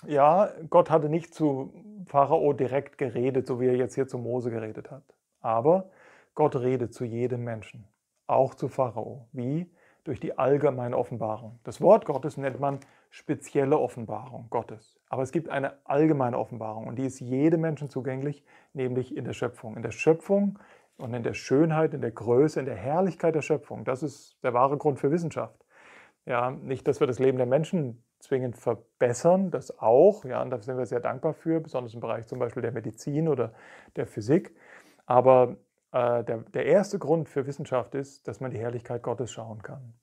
Ja, Gott hatte nicht zu Pharao direkt geredet, so wie er jetzt hier zu Mose geredet hat. Aber Gott redet zu jedem Menschen, auch zu Pharao. Wie? Durch die allgemeine Offenbarung. Das Wort Gottes nennt man spezielle Offenbarung Gottes. Aber es gibt eine allgemeine Offenbarung und die ist jedem Menschen zugänglich, nämlich in der Schöpfung. In der Schöpfung und in der Schönheit, in der Größe, in der Herrlichkeit der Schöpfung. Das ist der wahre Grund für Wissenschaft. Ja, nicht, dass wir das Leben der Menschen zwingend verbessern, das auch, ja, und da sind wir sehr dankbar für, besonders im Bereich zum Beispiel der Medizin oder der Physik. Aber äh, der, der erste Grund für Wissenschaft ist, dass man die Herrlichkeit Gottes schauen kann.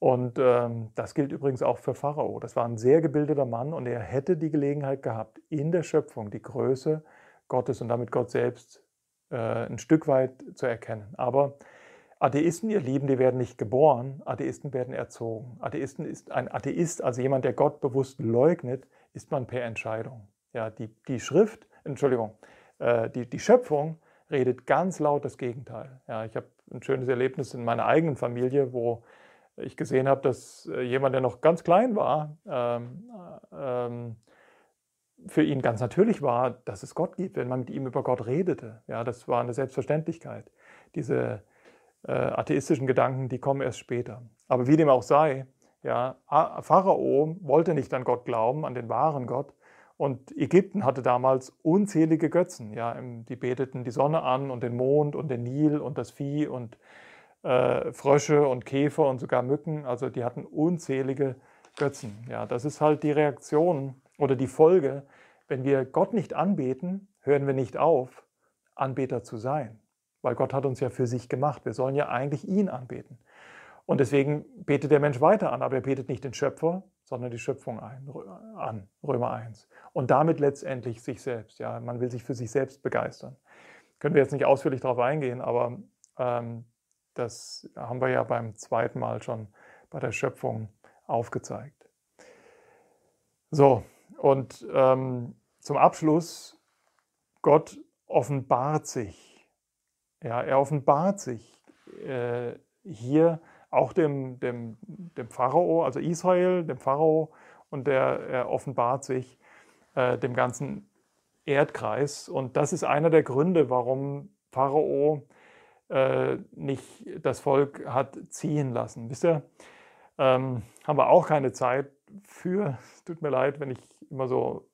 Und ähm, das gilt übrigens auch für Pharao. Das war ein sehr gebildeter Mann und er hätte die Gelegenheit gehabt, in der Schöpfung die Größe Gottes und damit Gott selbst äh, ein Stück weit zu erkennen. Aber Atheisten, ihr Lieben, die werden nicht geboren, Atheisten werden erzogen. Atheisten ist ein Atheist, also jemand, der Gott bewusst leugnet, ist man per Entscheidung. Ja, die, die Schrift, Entschuldigung, äh, die, die Schöpfung redet ganz laut das Gegenteil. Ja, ich habe ein schönes Erlebnis in meiner eigenen Familie, wo ich gesehen habe, dass äh, jemand, der noch ganz klein war, ähm, ähm, für ihn ganz natürlich war, dass es Gott gibt, wenn man mit ihm über Gott redete. Ja, das war eine Selbstverständlichkeit. Diese äh, atheistischen Gedanken, die kommen erst später. Aber wie dem auch sei, ja, Pharao wollte nicht an Gott glauben, an den wahren Gott. Und Ägypten hatte damals unzählige Götzen. Ja, die beteten die Sonne an und den Mond und den Nil und das Vieh und äh, Frösche und Käfer und sogar Mücken. Also die hatten unzählige Götzen. Ja, das ist halt die Reaktion oder die Folge. Wenn wir Gott nicht anbeten, hören wir nicht auf, Anbeter zu sein. Weil Gott hat uns ja für sich gemacht. Wir sollen ja eigentlich ihn anbeten. Und deswegen betet der Mensch weiter an, aber er betet nicht den Schöpfer, sondern die Schöpfung ein, an, Römer 1. Und damit letztendlich sich selbst. Ja, man will sich für sich selbst begeistern. Können wir jetzt nicht ausführlich darauf eingehen, aber ähm, das haben wir ja beim zweiten Mal schon bei der Schöpfung aufgezeigt. So, und ähm, zum Abschluss, Gott offenbart sich. Ja, er offenbart sich äh, hier auch dem, dem, dem Pharao, also Israel, dem Pharao, und der, er offenbart sich äh, dem ganzen Erdkreis. Und das ist einer der Gründe, warum Pharao äh, nicht das Volk hat ziehen lassen. Wisst ihr, ähm, haben wir auch keine Zeit für. Tut mir leid, wenn ich immer so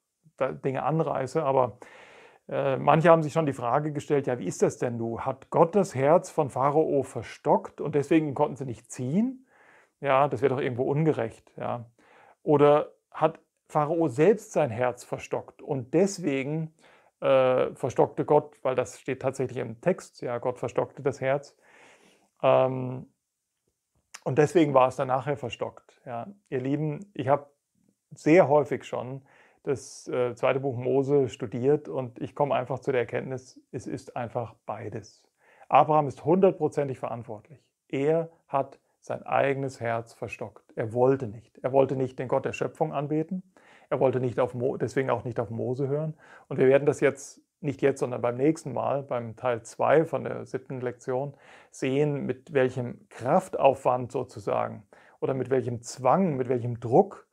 Dinge anreiße, aber manche haben sich schon die Frage gestellt, ja, wie ist das denn du? Hat Gott das Herz von Pharao verstockt und deswegen konnten sie nicht ziehen? Ja, das wäre doch irgendwo ungerecht. Ja. Oder hat Pharao selbst sein Herz verstockt und deswegen äh, verstockte Gott, weil das steht tatsächlich im Text, ja, Gott verstockte das Herz. Ähm, und deswegen war es dann nachher verstockt. Ja. Ihr Lieben, ich habe sehr häufig schon das äh, zweite Buch Mose studiert und ich komme einfach zu der Erkenntnis, es ist einfach beides. Abraham ist hundertprozentig verantwortlich. Er hat sein eigenes Herz verstockt. Er wollte nicht. Er wollte nicht den Gott der Schöpfung anbeten. Er wollte nicht auf Mo deswegen auch nicht auf Mose hören. Und wir werden das jetzt nicht jetzt, sondern beim nächsten Mal, beim Teil 2 von der siebten Lektion, sehen, mit welchem Kraftaufwand sozusagen oder mit welchem Zwang, mit welchem Druck,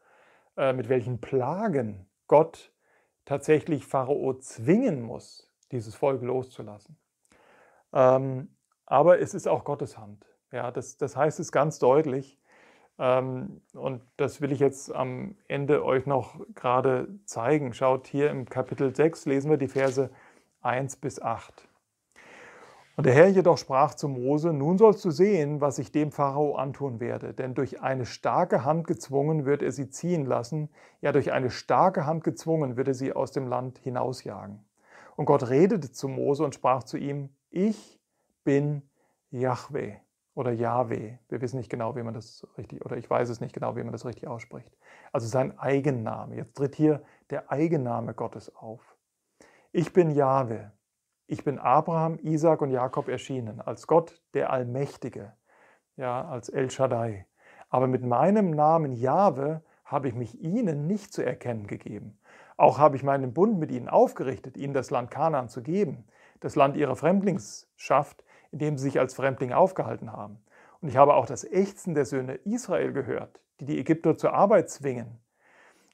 äh, mit welchen Plagen Gott tatsächlich Pharao zwingen muss, dieses Volk loszulassen. Ähm, aber es ist auch Gottes Hand. Ja, das, das heißt es ganz deutlich. Ähm, und das will ich jetzt am Ende euch noch gerade zeigen. Schaut hier im Kapitel 6, lesen wir die Verse 1 bis 8. Und der Herr jedoch sprach zu Mose, nun sollst du sehen, was ich dem Pharao antun werde, denn durch eine starke Hand gezwungen wird er sie ziehen lassen, ja durch eine starke Hand gezwungen wird er sie aus dem Land hinausjagen. Und Gott redete zu Mose und sprach zu ihm, ich bin Yahweh oder Yahweh. Wir wissen nicht genau, wie man das richtig, oder ich weiß es nicht genau, wie man das richtig ausspricht. Also sein Eigenname. Jetzt tritt hier der Eigenname Gottes auf. Ich bin Yahweh. Ich bin Abraham, Isaac und Jakob erschienen, als Gott der Allmächtige, ja, als El Shaddai. Aber mit meinem Namen Jahwe habe ich mich ihnen nicht zu erkennen gegeben. Auch habe ich meinen Bund mit ihnen aufgerichtet, ihnen das Land Kanaan zu geben, das Land ihrer Fremdlingsschaft, in dem sie sich als Fremdling aufgehalten haben. Und ich habe auch das Ächzen der Söhne Israel gehört, die die Ägypter zur Arbeit zwingen.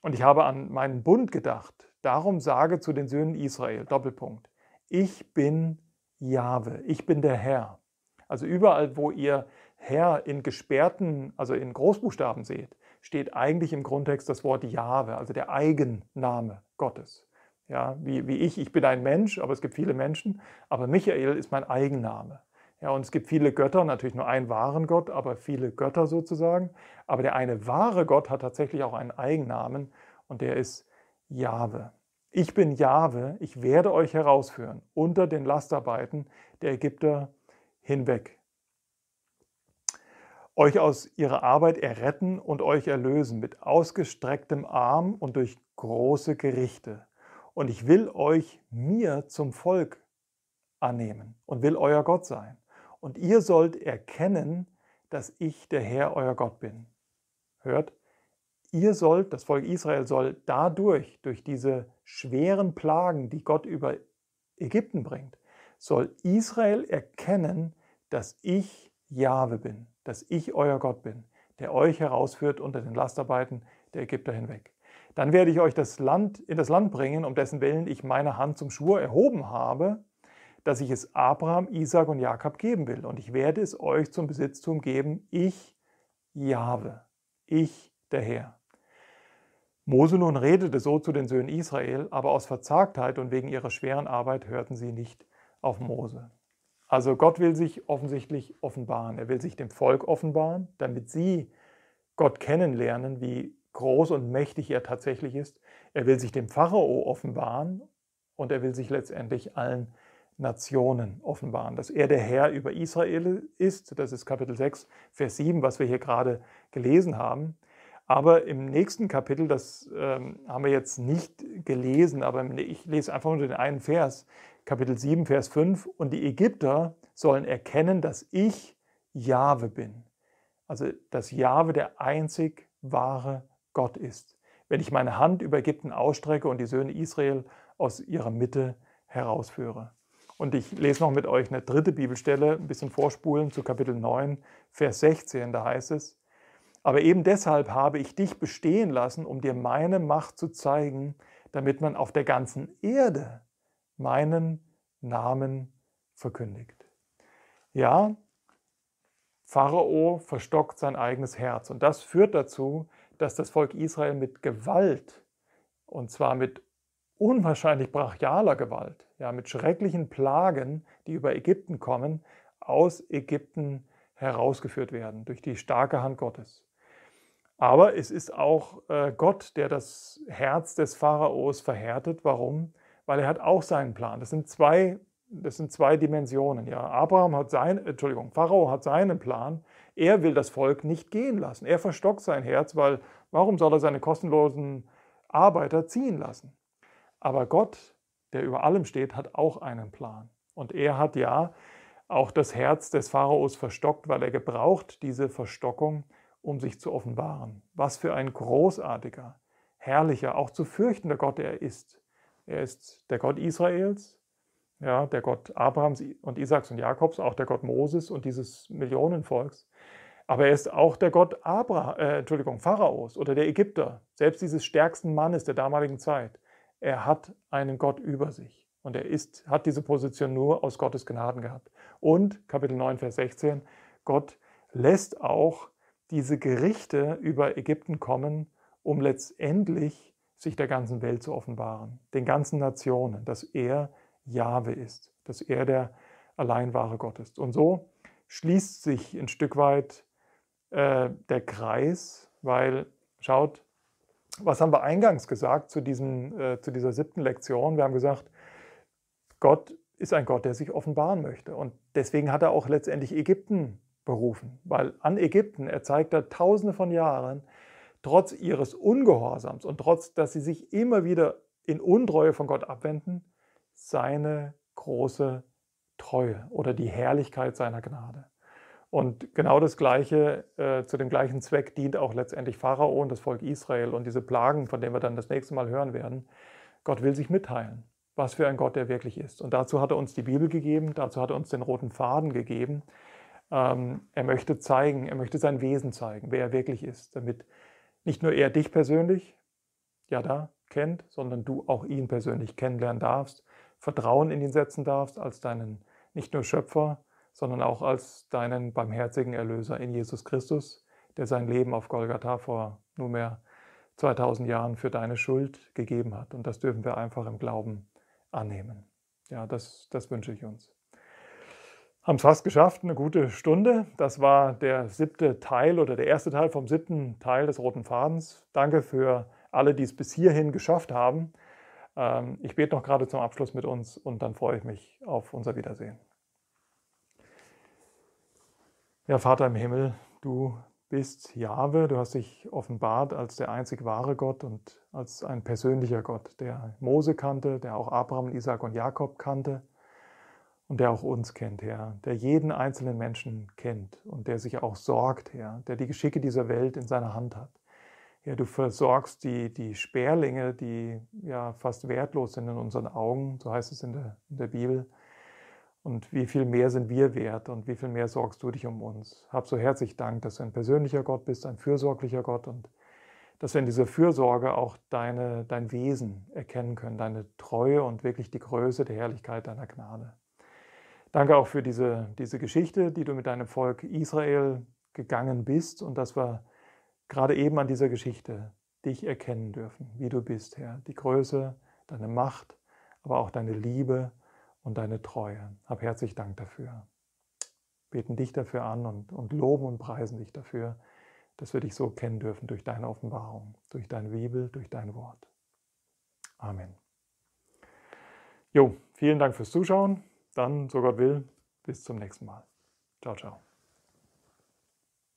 Und ich habe an meinen Bund gedacht. Darum sage zu den Söhnen Israel, Doppelpunkt, ich bin Jahwe, ich bin der Herr. Also überall, wo ihr Herr in gesperrten, also in Großbuchstaben seht, steht eigentlich im Grundtext das Wort Jahwe, also der Eigenname Gottes. Ja, wie, wie ich, ich bin ein Mensch, aber es gibt viele Menschen, aber Michael ist mein Eigenname. Ja, und es gibt viele Götter, natürlich nur einen wahren Gott, aber viele Götter sozusagen. Aber der eine wahre Gott hat tatsächlich auch einen Eigennamen und der ist Jahwe. Ich bin Jahwe, ich werde euch herausführen unter den Lastarbeiten der Ägypter hinweg. Euch aus ihrer Arbeit erretten und euch erlösen mit ausgestrecktem Arm und durch große Gerichte. Und ich will euch mir zum Volk annehmen und will euer Gott sein. Und ihr sollt erkennen, dass ich der Herr euer Gott bin. Hört, ihr sollt, das Volk Israel soll dadurch, durch diese schweren Plagen, die Gott über Ägypten bringt, soll Israel erkennen, dass ich Jahwe bin, dass ich euer Gott bin, der euch herausführt unter den Lastarbeiten der Ägypter hinweg. Dann werde ich euch das Land, in das Land bringen, um dessen Willen ich meine Hand zum Schwur erhoben habe, dass ich es Abraham, Isaac und Jakob geben will. Und ich werde es euch zum Besitztum geben, ich, Jahwe, ich, der Herr. Mose nun redete so zu den Söhnen Israel, aber aus Verzagtheit und wegen ihrer schweren Arbeit hörten sie nicht auf Mose. Also Gott will sich offensichtlich offenbaren. Er will sich dem Volk offenbaren, damit sie Gott kennenlernen, wie groß und mächtig er tatsächlich ist. Er will sich dem Pharao offenbaren und er will sich letztendlich allen Nationen offenbaren. Dass er der Herr über Israel ist, das ist Kapitel 6, Vers 7, was wir hier gerade gelesen haben. Aber im nächsten Kapitel, das ähm, haben wir jetzt nicht gelesen, aber ich lese einfach nur den einen Vers, Kapitel 7, Vers 5. Und die Ägypter sollen erkennen, dass ich Jahwe bin. Also, dass Jahwe der einzig wahre Gott ist. Wenn ich meine Hand über Ägypten ausstrecke und die Söhne Israel aus ihrer Mitte herausführe. Und ich lese noch mit euch eine dritte Bibelstelle, ein bisschen vorspulen zu Kapitel 9, Vers 16. Da heißt es, aber eben deshalb habe ich dich bestehen lassen, um dir meine Macht zu zeigen, damit man auf der ganzen Erde meinen Namen verkündigt. Ja, Pharao verstockt sein eigenes Herz und das führt dazu, dass das Volk Israel mit Gewalt, und zwar mit unwahrscheinlich brachialer Gewalt, ja, mit schrecklichen Plagen, die über Ägypten kommen, aus Ägypten herausgeführt werden durch die starke Hand Gottes. Aber es ist auch äh, Gott, der das Herz des Pharaos verhärtet. Warum? Weil er hat auch seinen Plan. Das sind zwei, das sind zwei Dimensionen. Ja, Abraham hat sein, Entschuldigung, Pharao hat seinen Plan. Er will das Volk nicht gehen lassen. Er verstockt sein Herz, weil warum soll er seine kostenlosen Arbeiter ziehen lassen? Aber Gott, der über allem steht, hat auch einen Plan. Und er hat ja auch das Herz des Pharaos verstockt, weil er gebraucht diese Verstockung, um sich zu offenbaren. Was für ein großartiger, herrlicher, auch zu fürchtender Gott er ist. Er ist der Gott Israels, ja, der Gott Abrahams und Isaaks und Jakobs, auch der Gott Moses und dieses Millionenvolks. Aber er ist auch der Gott Abra, äh, Entschuldigung, Pharaos oder der Ägypter, selbst dieses stärksten Mannes der damaligen Zeit. Er hat einen Gott über sich und er ist, hat diese Position nur aus Gottes Gnaden gehabt. Und Kapitel 9, Vers 16, Gott lässt auch diese Gerichte über Ägypten kommen, um letztendlich sich der ganzen Welt zu offenbaren, den ganzen Nationen, dass er Jahwe ist, dass er der allein wahre Gott ist. Und so schließt sich ein Stück weit äh, der Kreis, weil schaut, was haben wir eingangs gesagt zu, diesem, äh, zu dieser siebten Lektion? Wir haben gesagt, Gott ist ein Gott, der sich offenbaren möchte. Und deswegen hat er auch letztendlich Ägypten berufen, weil an Ägypten erzeigt er tausende von Jahren, trotz ihres Ungehorsams und trotz, dass sie sich immer wieder in Untreue von Gott abwenden, seine große Treue oder die Herrlichkeit seiner Gnade. Und genau das Gleiche, äh, zu dem gleichen Zweck dient auch letztendlich Pharao und das Volk Israel und diese Plagen, von denen wir dann das nächste Mal hören werden. Gott will sich mitteilen, was für ein Gott er wirklich ist. Und dazu hat er uns die Bibel gegeben, dazu hat er uns den roten Faden gegeben, ähm, er möchte zeigen, er möchte sein Wesen zeigen, wer er wirklich ist, damit nicht nur er dich persönlich, ja da, kennt, sondern du auch ihn persönlich kennenlernen darfst, Vertrauen in ihn setzen darfst als deinen nicht nur Schöpfer, sondern auch als deinen barmherzigen Erlöser in Jesus Christus, der sein Leben auf Golgatha vor nunmehr 2000 Jahren für deine Schuld gegeben hat. Und das dürfen wir einfach im Glauben annehmen. Ja, das, das wünsche ich uns haben es fast geschafft, eine gute Stunde. Das war der siebte Teil oder der erste Teil vom siebten Teil des Roten Fadens. Danke für alle, die es bis hierhin geschafft haben. Ähm, ich bete noch gerade zum Abschluss mit uns und dann freue ich mich auf unser Wiedersehen. Ja, Vater im Himmel, du bist Jahwe, du hast dich offenbart als der einzig wahre Gott und als ein persönlicher Gott, der Mose kannte, der auch Abraham, Isaac und Jakob kannte und der auch uns kennt, Herr, der jeden einzelnen Menschen kennt und der sich auch sorgt, Herr, der die Geschicke dieser Welt in seiner Hand hat. Ja, du versorgst die, die Sperlinge, die ja fast wertlos sind in unseren Augen, so heißt es in der, in der Bibel. Und wie viel mehr sind wir wert und wie viel mehr sorgst du dich um uns. Hab so herzlich Dank, dass du ein persönlicher Gott bist, ein fürsorglicher Gott und dass wir in dieser Fürsorge auch deine, dein Wesen erkennen können, deine Treue und wirklich die Größe der Herrlichkeit deiner Gnade. Danke auch für diese, diese Geschichte, die du mit deinem Volk Israel gegangen bist und dass wir gerade eben an dieser Geschichte dich erkennen dürfen, wie du bist, Herr. Die Größe, deine Macht, aber auch deine Liebe und deine Treue. Hab herzlich Dank dafür. Beten dich dafür an und, und loben und preisen dich dafür, dass wir dich so kennen dürfen durch deine Offenbarung, durch deine Bibel, durch dein Wort. Amen. Jo, vielen Dank fürs Zuschauen. Dann, so Gott will, bis zum nächsten Mal. Ciao, ciao.